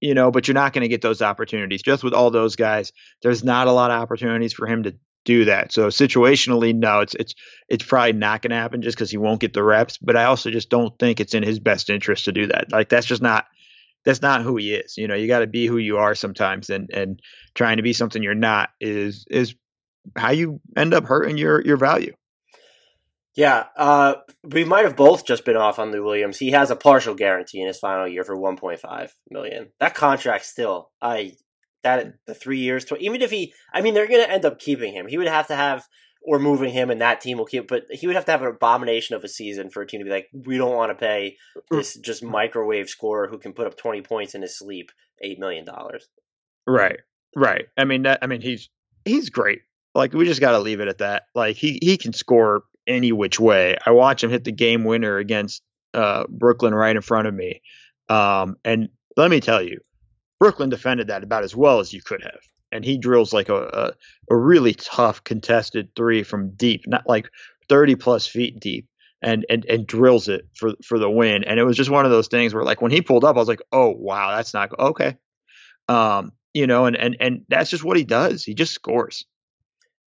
you know, but you're not going to get those opportunities. Just with all those guys, there's not a lot of opportunities for him to do that. So situationally, no, it's it's it's probably not going to happen just because he won't get the reps. But I also just don't think it's in his best interest to do that. Like that's just not that's not who he is. You know, you got to be who you are sometimes, and and trying to be something you're not is is how you end up hurting your your value. Yeah, uh, we might have both just been off on Lou Williams. He has a partial guarantee in his final year for 1.5 million. That contract still, I that the three years, to, even if he, I mean, they're going to end up keeping him. He would have to have or moving him, and that team will keep. But he would have to have an abomination of a season for a team to be like, we don't want to pay this just microwave scorer who can put up 20 points in his sleep eight million dollars. Right, right. I mean, that. I mean, he's he's great. Like we just got to leave it at that. Like he he can score any which way. I watch him hit the game winner against uh, Brooklyn right in front of me. Um, and let me tell you, Brooklyn defended that about as well as you could have. And he drills like a, a, a really tough contested three from deep, not like 30 plus feet deep. And, and and drills it for for the win. And it was just one of those things where like when he pulled up, I was like, oh wow, that's not okay. Um, you know, and and and that's just what he does. He just scores.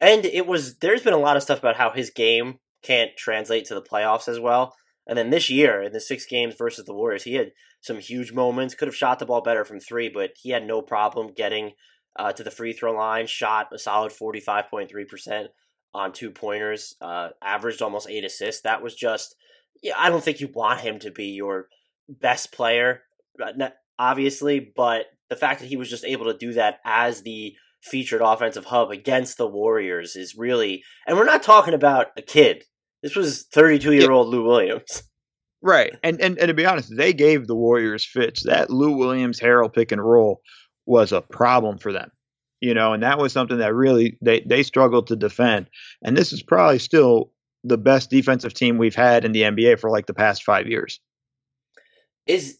And it was there's been a lot of stuff about how his game can't translate to the playoffs as well. And then this year in the six games versus the Warriors, he had some huge moments. Could have shot the ball better from three, but he had no problem getting uh, to the free throw line. Shot a solid forty five point three percent on two pointers. Uh, averaged almost eight assists. That was just. Yeah, I don't think you want him to be your best player, uh, obviously, but the fact that he was just able to do that as the featured offensive hub against the Warriors is really, and we're not talking about a kid. This was 32 year old Lou Williams. Right. And, and and to be honest, they gave the Warriors fits. That Lou Williams Harrell pick and roll was a problem for them. You know, and that was something that really they, they struggled to defend. And this is probably still the best defensive team we've had in the NBA for like the past five years. Is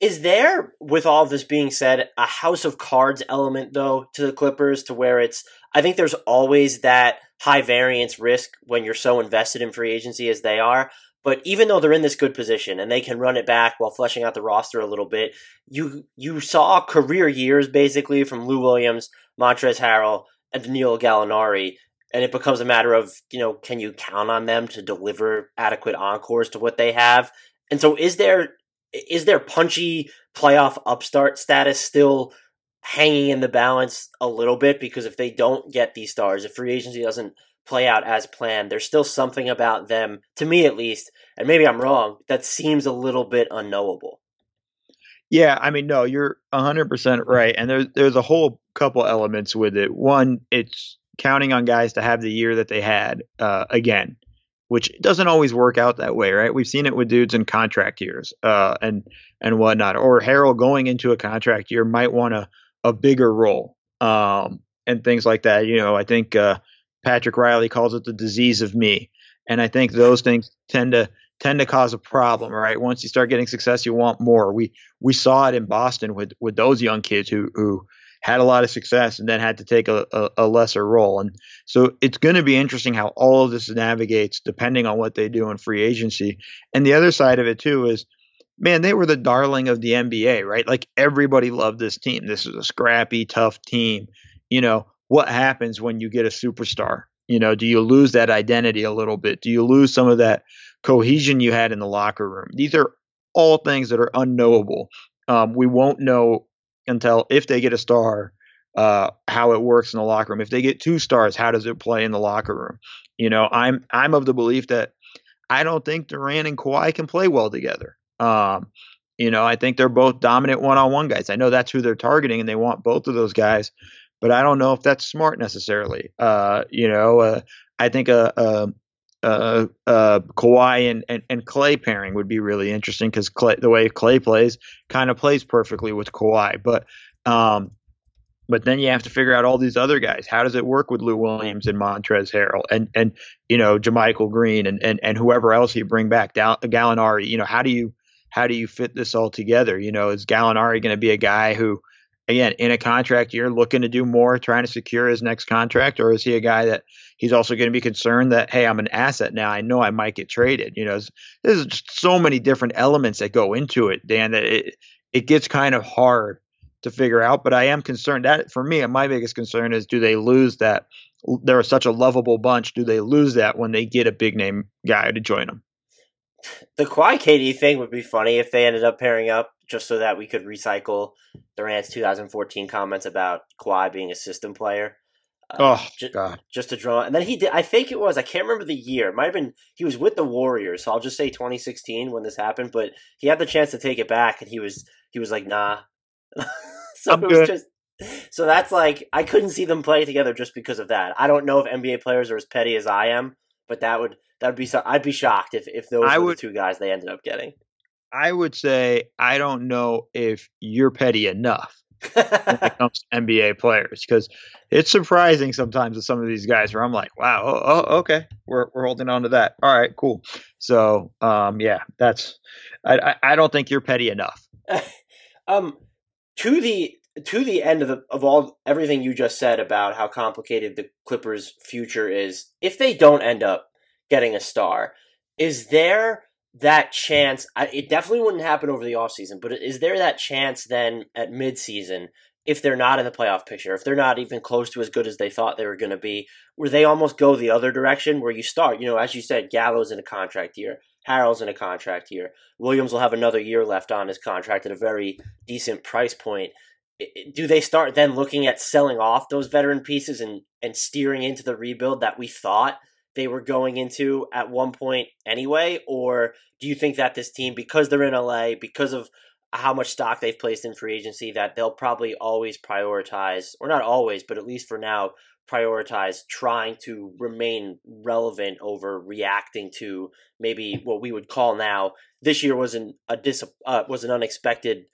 is there, with all of this being said, a house of cards element though to the Clippers to where it's I think there's always that high variance risk when you're so invested in free agency as they are. But even though they're in this good position and they can run it back while fleshing out the roster a little bit, you you saw career years basically from Lou Williams, Montrezl Harrell, and Danilo Gallinari, and it becomes a matter of you know can you count on them to deliver adequate encores to what they have? And so, is there is their punchy playoff upstart status still hanging in the balance a little bit? Because if they don't get these stars, if free agency doesn't play out as planned, there's still something about them, to me at least, and maybe I'm wrong, that seems a little bit unknowable. Yeah, I mean, no, you're 100% right. And there's, there's a whole couple elements with it. One, it's counting on guys to have the year that they had uh, again which doesn't always work out that way, right? We've seen it with dudes in contract years, uh, and and whatnot. Or Harrell going into a contract year might want a a bigger role, um, and things like that. You know, I think uh, Patrick Riley calls it the disease of me, and I think those things tend to tend to cause a problem, right? Once you start getting success, you want more. We we saw it in Boston with with those young kids who who had a lot of success and then had to take a, a, a lesser role. And so it's going to be interesting how all of this navigates depending on what they do in free agency. And the other side of it too is, man, they were the darling of the NBA, right? Like everybody loved this team. This is a scrappy, tough team. You know, what happens when you get a superstar? You know, do you lose that identity a little bit? Do you lose some of that cohesion you had in the locker room? These are all things that are unknowable. Um, we won't know until if they get a star, uh, how it works in the locker room. If they get two stars, how does it play in the locker room? You know, I'm I'm of the belief that I don't think Durant and Kawhi can play well together. Um, you know, I think they're both dominant one-on-one guys. I know that's who they're targeting, and they want both of those guys, but I don't know if that's smart necessarily. Uh, you know, uh, I think a, a uh, uh, Kawhi and, and, and Klay pairing would be really interesting because the way Klay plays kind of plays perfectly with Kawhi. But um, but then you have to figure out all these other guys. How does it work with Lou Williams and Montrezl Harrell and and you know JaMychal Green and and and whoever else you bring back down Gallinari? You know how do you how do you fit this all together? You know is Gallinari going to be a guy who again in a contract year looking to do more, trying to secure his next contract, or is he a guy that he's also going to be concerned that hey I'm an asset now I know I might get traded? You know there's just so many different elements that go into it, Dan. That it it gets kind of hard to figure out. But I am concerned that for me, my biggest concern is do they lose that? They're such a lovable bunch. Do they lose that when they get a big name guy to join them? The Kawhi KD thing would be funny if they ended up pairing up just so that we could recycle Durant's 2014 comments about Kawhi being a system player. Uh, oh just, God! Just to draw, and then he did. I think it was. I can't remember the year. It might have been. He was with the Warriors, so I'll just say 2016 when this happened. But he had the chance to take it back, and he was he was like, "Nah." so I'm it was good. just so that's like I couldn't see them play together just because of that. I don't know if NBA players are as petty as I am, but that would that would be so. I'd be shocked if if those I were would, the two guys they ended up getting. I would say I don't know if you're petty enough when it comes to NBA players because it's surprising sometimes with some of these guys where I'm like, wow, oh, oh, okay, we're we're holding on to that. All right, cool. So, um, yeah, that's I I, don't think you're petty enough. um, to the to the end of the, of all everything you just said about how complicated the Clippers' future is, if they don't end up getting a star, is there that chance? I, it definitely wouldn't happen over the offseason, but is there that chance then at midseason, if they're not in the playoff picture, if they're not even close to as good as they thought they were going to be, where they almost go the other direction, where you start, you know, as you said, Gallo's in a contract year, Harrell's in a contract year. Williams will have another year left on his contract at a very decent price point. Do they start then looking at selling off those veteran pieces and, and steering into the rebuild that we thought they were going into at one point anyway? Or do you think that this team, because they're in LA, because of how much stock they've placed in free agency, that they'll probably always prioritize, or not always, but at least for now, prioritize trying to remain relevant over reacting to maybe what we would call now this year was an a dis uh, was an unexpected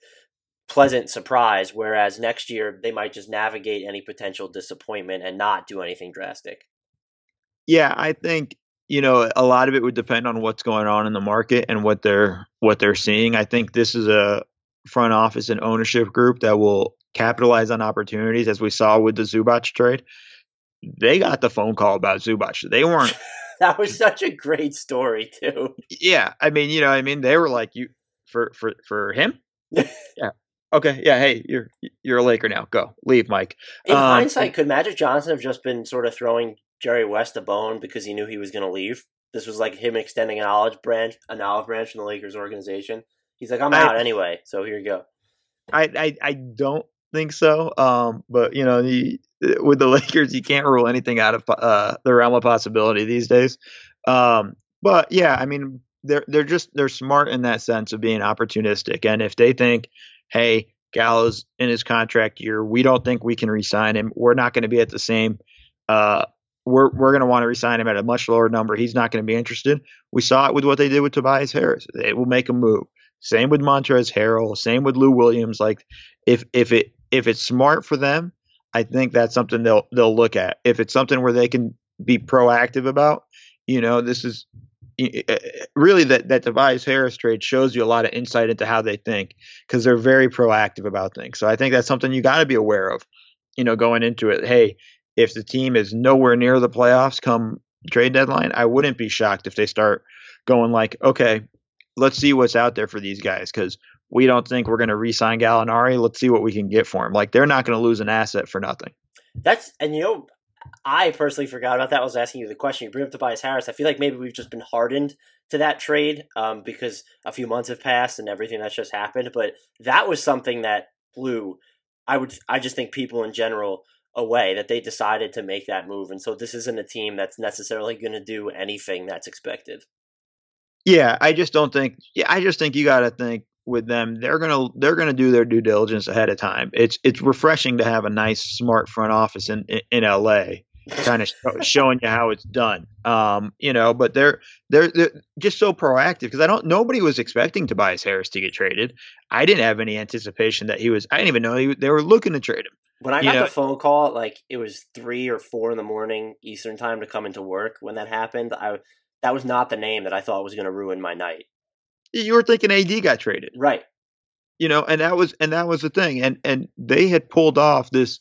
pleasant surprise whereas next year they might just navigate any potential disappointment and not do anything drastic yeah i think you know a lot of it would depend on what's going on in the market and what they're what they're seeing i think this is a front office and ownership group that will capitalize on opportunities as we saw with the Zubac trade they got the phone call about Zubac. They weren't. that was such a great story too. Yeah, I mean, you know, I mean, they were like, you for for for him. yeah. Okay. Yeah. Hey, you're you're a Laker now. Go leave, Mike. In um, hindsight, could Magic Johnson have just been sort of throwing Jerry West a bone because he knew he was going to leave? This was like him extending an olive branch, an olive branch from the Lakers organization. He's like, I'm out I, anyway, so here you go. I, I I don't think so. Um, but you know, the, with the Lakers, you can't rule anything out of uh, the realm of possibility these days. Um, but yeah, I mean, they're they're just they're smart in that sense of being opportunistic. And if they think, hey, Gallo's in his contract year, we don't think we can resign him. We're not going to be at the same. Uh, we're we're going to want to resign him at a much lower number. He's not going to be interested. We saw it with what they did with Tobias Harris. They will make a move. Same with Montrezl Harrell. Same with Lou Williams. Like if if it if it's smart for them, I think that's something they'll they'll look at. If it's something where they can be proactive about, you know, this is uh, really that that Tobias Harris trade shows you a lot of insight into how they think because they're very proactive about things. So I think that's something you got to be aware of, you know, going into it. Hey, if the team is nowhere near the playoffs come trade deadline, I wouldn't be shocked if they start going like, okay, let's see what's out there for these guys because we don't think we're going to re-sign Gallinari. Let's see what we can get for him. Like they're not going to lose an asset for nothing. That's and you know, I personally forgot about that. I was asking you the question. You bring up Tobias Harris. I feel like maybe we've just been hardened to that trade um, because a few months have passed and everything that's just happened. But that was something that blew. I would. I just think people in general away that they decided to make that move, and so this isn't a team that's necessarily going to do anything that's expected. Yeah, I just don't think. Yeah, I just think you got to think with them they're gonna they're gonna do their due diligence ahead of time it's it's refreshing to have a nice smart front office in in, in la kind of showing you how it's done um you know but they're they're, they're just so proactive because i don't nobody was expecting tobias harris to get traded i didn't have any anticipation that he was i didn't even know he, they were looking to trade him When I got know, the phone call, like it was three or four in the morning Eastern time to come into work. When that happened, I that was not the name that I thought was going to ruin my night. You were thinking AD got traded, right? You know, and that was and that was the thing, and and they had pulled off this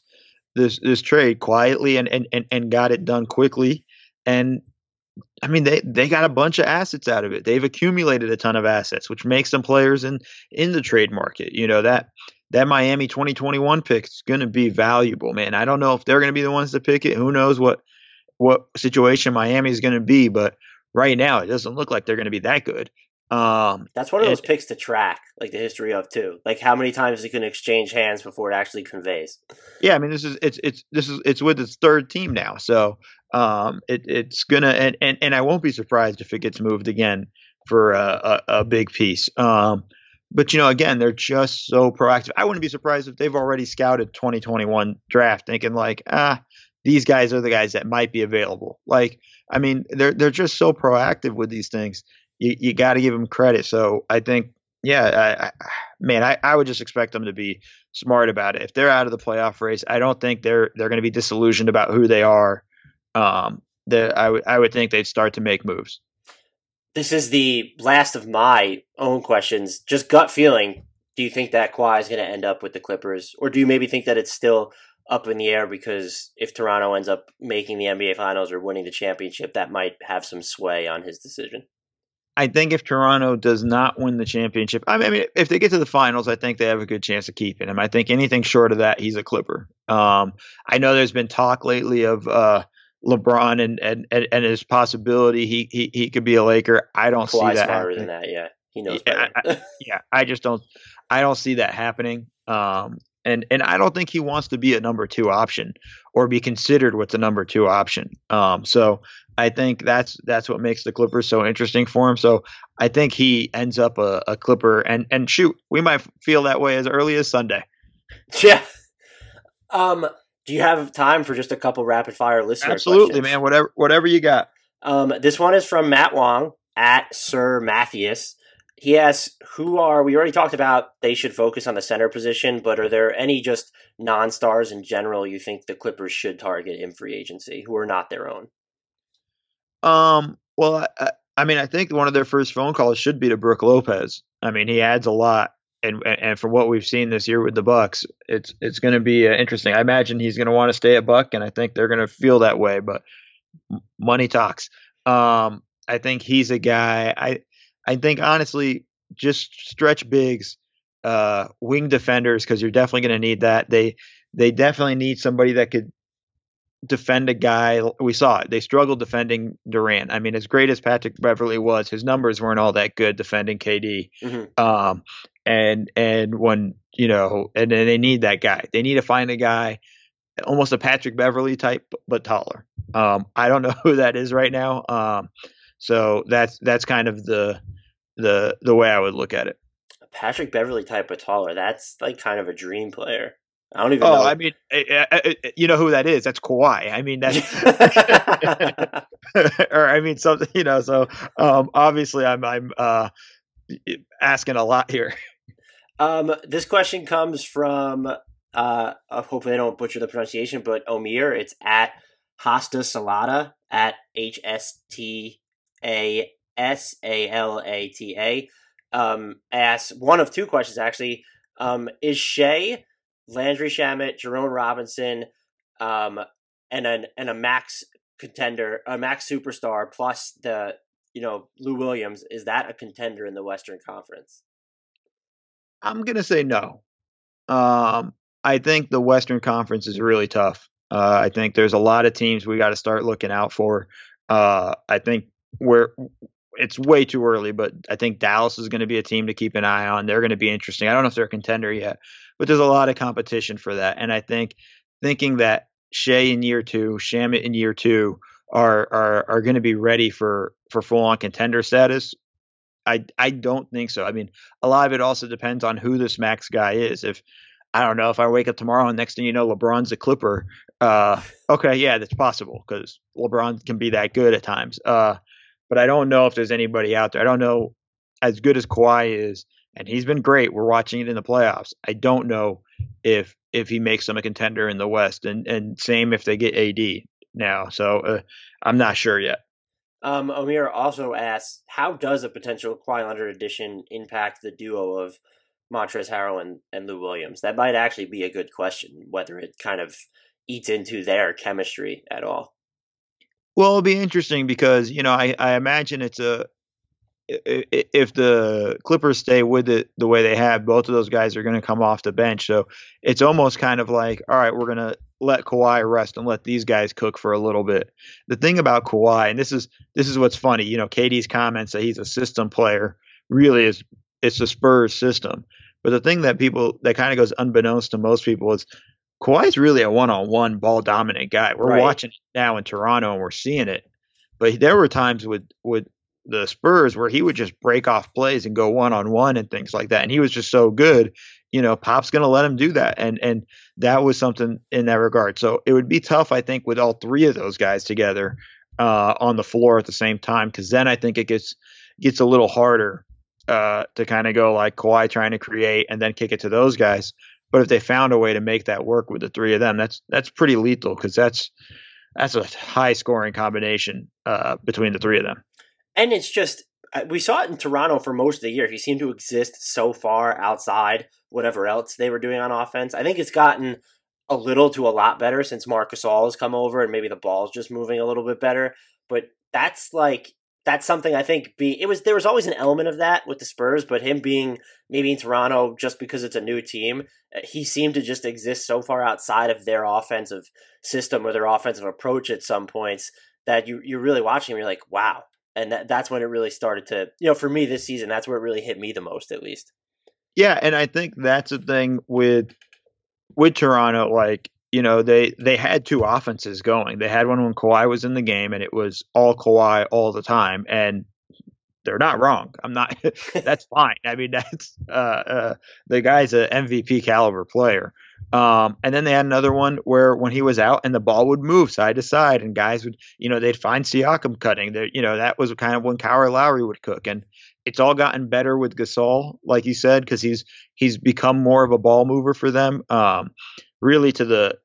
this this trade quietly and and and, and got it done quickly, and I mean, they they got a bunch of assets out of it. They've accumulated a ton of assets, which makes them players in in the trade market. You know that that Miami 2021 pick is going to be valuable, man. I don't know if they're going to be the ones to pick it. Who knows what what situation Miami is going to be, but right now it doesn't look like they're going to be that good. Um, That's one of those picks to track, like the history of too. Like how many times it can exchange hands before it actually conveys. Yeah, I mean this is it's it's this is it's with its third team now, so um, it, it's gonna and, and and I won't be surprised if it gets moved again for a, a, a big piece. Um, but you know, again, they're just so proactive. I wouldn't be surprised if they've already scouted 2021 draft, thinking like, ah, these guys are the guys that might be available. Like, I mean, they're they're just so proactive with these things. You you got to give them credit. So I think, yeah, I, I, man, I, I would just expect them to be smart about it. If they're out of the playoff race, I don't think they're they're going to be disillusioned about who they are um, that I would I would think they'd start to make moves. This is the last of my own questions. Just gut feeling. Do you think that Kawhi is going to end up with the Clippers, or do you maybe think that it's still up in the air because if Toronto ends up making the NBA Finals or winning the championship, that might have some sway on his decision? I think if Toronto does not win the championship, I mean, if they get to the finals, I think they have a good chance of keeping him. I think anything short of that, he's a Clipper. Um, I know there's been talk lately of uh, LeBron and, and and his possibility he he, he could be a Laker. I don't see that. Smarter happening. than that, yeah. He knows. Yeah I, yeah, I just don't. I don't see that happening. Um, and and I don't think he wants to be a number two option or be considered with the number two option. Um, so I think that's that's what makes the Clippers so interesting for him. So I think he ends up a, a Clipper, and and shoot, we might feel that way as early as Sunday. Yeah. Um, do you have time for just a couple rapid fire listener Absolutely, questions? man. Whatever whatever you got. Um, this one is from Matt Wong at Sir Matthias. He asks, "Who are we already talked about? They should focus on the center position, but are there any just non-stars in general you think the Clippers should target in free agency who are not their own?" Um. Well, I, I mean, I think one of their first phone calls should be to Brook Lopez. I mean, he adds a lot and and from what we've seen this year with the Bucks, it's it's going to be uh, interesting. I imagine he's going to want to stay at Buck, and I think they're going to feel that way. But money talks. Um, I think he's a guy. I I think honestly, just stretch bigs, uh, wing defenders, because you're definitely going to need that. They they definitely need somebody that could defend a guy. We saw it. They struggled defending Durant. I mean, as great as Patrick Beverley was, his numbers weren't all that good defending KD. Mm-hmm. Um, and and when you know, and then they need that guy. They need to find a guy, almost a Patrick Beverley type, but taller. Um, I don't know who that is right now. Um, so that's that's kind of the the the way I would look at it. Patrick Beverley type, but taller. That's like kind of a dream player. I don't even. Oh, know. I mean, eh, eh, eh, you know who that is? That's Kawhi. I mean, that's or I mean something. You know, so um, obviously, I'm I'm uh, asking a lot here. Um, this question comes from uh, hopefully I don't butcher the pronunciation, but Omir. It's at Hasta Salata at H S T A S A L A T A. Um, asks one of two questions actually. Um, is Shai, Landry Shamet, Jerome Robinson, um, and an and a max contender, a max superstar plus the you know Lou Williams? Is that a contender in the Western Conference? I'm gonna say no. Um, I think the Western Conference is really tough. Uh, I think there's a lot of teams we got to start looking out for. Uh, I think we're it's way too early, but I think Dallas is going to be a team to keep an eye on. They're going to be interesting. I don't know if they're a contender yet, but there's a lot of competition for that. And I think thinking that Shai in year two, Shamet in year two are are are going to be ready for for full on contender status I I don't think so. I mean, a lot of it also depends on who this max guy is. If I don't know if I wake up tomorrow and next thing you know LeBron's a Clipper, uh, okay, yeah, that's possible because LeBron can be that good at times. Uh, but I don't know if there's anybody out there. I don't know as good as Kawhi is, and he's been great. We're watching it in the playoffs. I don't know if if he makes them a contender in the West, and and same if they get AD now. So uh, I'm not sure yet. Um, Amir also asks, how does a potential Kawhi Leonard addition impact the duo of Montrezl Harrell and, and Lou Williams? That might actually be a good question, whether it kind of eats into their chemistry at all. Well, it'll be interesting because you know I, I imagine it's a if the Clippers stay with it the way they have, both of those guys are going to come off the bench. So it's almost kind of like, all right, we're going to let Kawhi rest and let these guys cook for a little bit. The thing about Kawhi, and this is this is what's funny, you know, KD's comments that he's a system player really is it's the Spurs system. But the thing that people that kind of goes unbeknownst to most people is Kawhi's really a one-on-one ball dominant guy. We're right. watching it now in Toronto and we're seeing it. But there were times with with the Spurs where he would just break off plays and go one on one and things like that. And he was just so good, you know, Pop's going to let him do that. And and that was something in that regard. So it would be tough, I think, with all three of those guys together uh, on the floor at the same time, because then I think it gets gets a little harder uh, to kind of go like Kawhi trying to create and then kick it to those guys. But if they found a way to make that work with the three of them, that's that's pretty lethal because that's that's a high scoring combination uh, between the three of them and it's just uh, we saw it in Toronto for most of the year. He seemed to exist so far outside whatever else they were doing on offense. I think it's gotten a little to a lot better since Marcus Gasol has come over and maybe the ball's just moving a little bit better. But that's like that's something I think be it was there was always an element of that with the Spurs, but him being maybe in Toronto just because it's a new team, uh, he seemed to just exist so far outside of their offensive system or their offensive approach at some points that you you're really watching him, you're like, wow, and that, that's when it really started to you know for me this season that's where it really hit me the most at least. Yeah and i think that's the thing with with toronto like you know they they had two offenses going they had one when Kawhi was in the game and it was all Kawhi all the time and they're not wrong i'm not that's fine i mean that's uh, uh the guy's an mvp caliber player um, and then they had another one where when he was out and the ball would move side to side and guys would, you know, they'd find Siakam cutting. There, you know, that was kind of when Kyle Lowry would cook. And it's all gotten better with Gasol, like you said, because he's he's become more of a ball mover for them. Um, really to the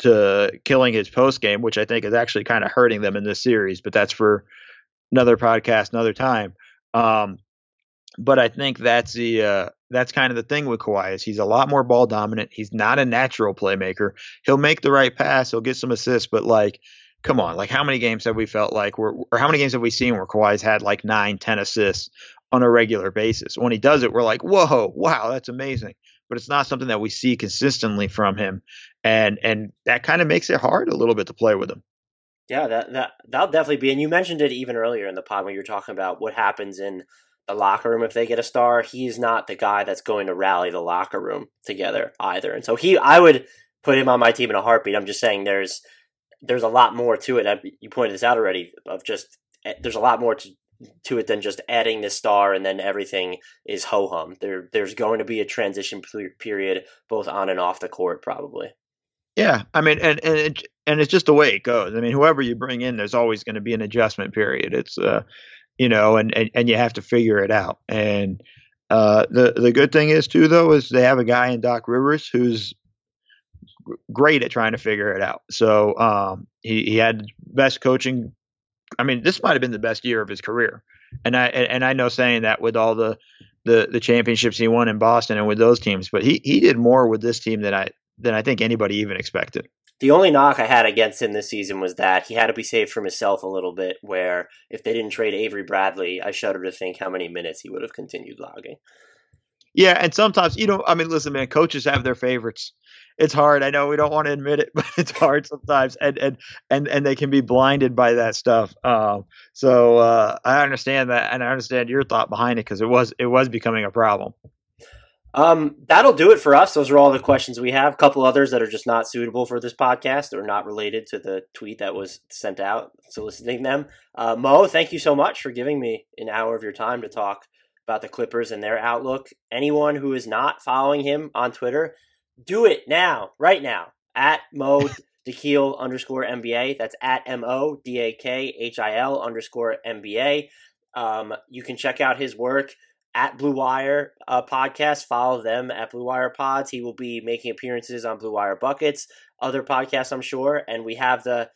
to killing his post game, which I think is actually kind of hurting them in this series. But that's for another podcast, another time. Um, but I think that's the uh, that's kind of the thing with Kawhi is he's a lot more ball dominant. He's not a natural playmaker. He'll make the right pass. He'll get some assists, but like, come on, like how many games have we felt like we're or how many games have we seen where Kawhi's had like nine, ten assists on a regular basis? When he does it, we're like, whoa, wow, that's amazing. But it's not something that we see consistently from him, and and that kind of makes it hard a little bit to play with him. Yeah, that that that'll definitely be. And you mentioned it even earlier in the pod when you were talking about what happens in the locker room if they get a star. He's not the guy that's going to rally the locker room together either. And so he, I would put him on my team in a heartbeat. I'm just saying there's there's a lot more to it. You pointed this out already of just eh, there's a lot more to to it than just adding this star and then everything is ho hum. There there's going to be a transition period both on and off the court probably. Yeah, I mean, and and it, and it's just the way it goes. I mean, whoever you bring in, there's always going to be an adjustment period. It's uh, you know, and, and, and you have to figure it out. And uh, the the good thing is too, though, is they have a guy in Doc Rivers who's great at trying to figure it out. So um, he he had best coaching. I mean, this might have been the best year of his career, and I and I know saying that with all the the the championships he won in Boston and with those teams, but he he did more with this team than I than I think anybody even expected. The only knock I had against him this season was that he had to be saved from himself a little bit. Where if they didn't trade Avery Bradley, I shudder to think how many minutes he would have continued logging. Yeah, and sometimes you know, I mean, listen, man, coaches have their favorites. It's hard. I know we don't want to admit it, but it's hard sometimes, and and and and they can be blinded by that stuff. Um, so uh, I understand that, and I understand your thought behind it because it was it was becoming a problem. Um, that'll do it for us. Those are all the questions we have. A couple others that are just not suitable for this podcast or not related to the tweet that was sent out soliciting them. Uh, Mo, thank you so much for giving me an hour of your time to talk about the Clippers and their outlook. Anyone who is not following him on Twitter, do it now, right now, at Mo Dakhil underscore NBA. That's at M O D A K H I L underscore NBA. Um, you can check out his work at Blue Wire uh, podcast. Follow them at Blue Wire Pods. He will be making appearances on Blue Wire Buckets, other podcasts, I'm sure. And we have the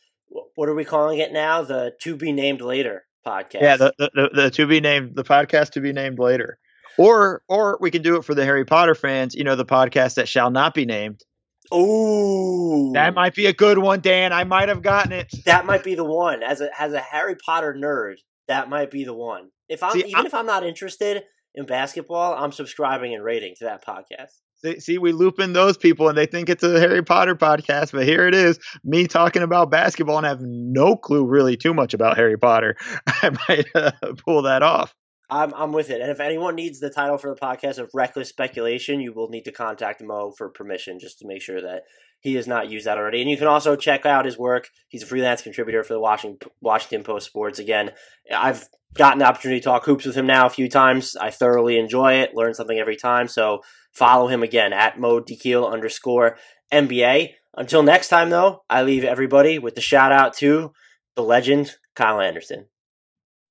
what are we calling it now? The to be named later podcast. Yeah, the, the, the to be named the podcast to be named later. Or or we can do it for the Harry Potter fans, you know, the podcast that shall not be named. Oh, that might be a good one, Dan. I might have gotten it. That might be the one. As a as a Harry Potter nerd, that might be the one. If I'm See, even I'm, if I'm not interested in basketball, I'm subscribing and rating to that podcast. See, see, we loop in those people and they think it's a Harry Potter podcast, but here it is, me talking about basketball and have no clue really too much about Harry Potter. I might uh, pull that off. I'm I'm with it. And if anyone needs the title for the podcast of reckless speculation, you will need to contact Mo for permission just to make sure that he has not used that already. And you can also check out his work. He's a freelance contributor for the Washington Washington Post Sports. Again, I've gotten the opportunity to talk hoops with him now a few times. I thoroughly enjoy it, learn something every time. So follow him again at Mo Dakhil underscore NBA. Until next time, though, I leave everybody with the shout out to the legend, Kyle Anderson.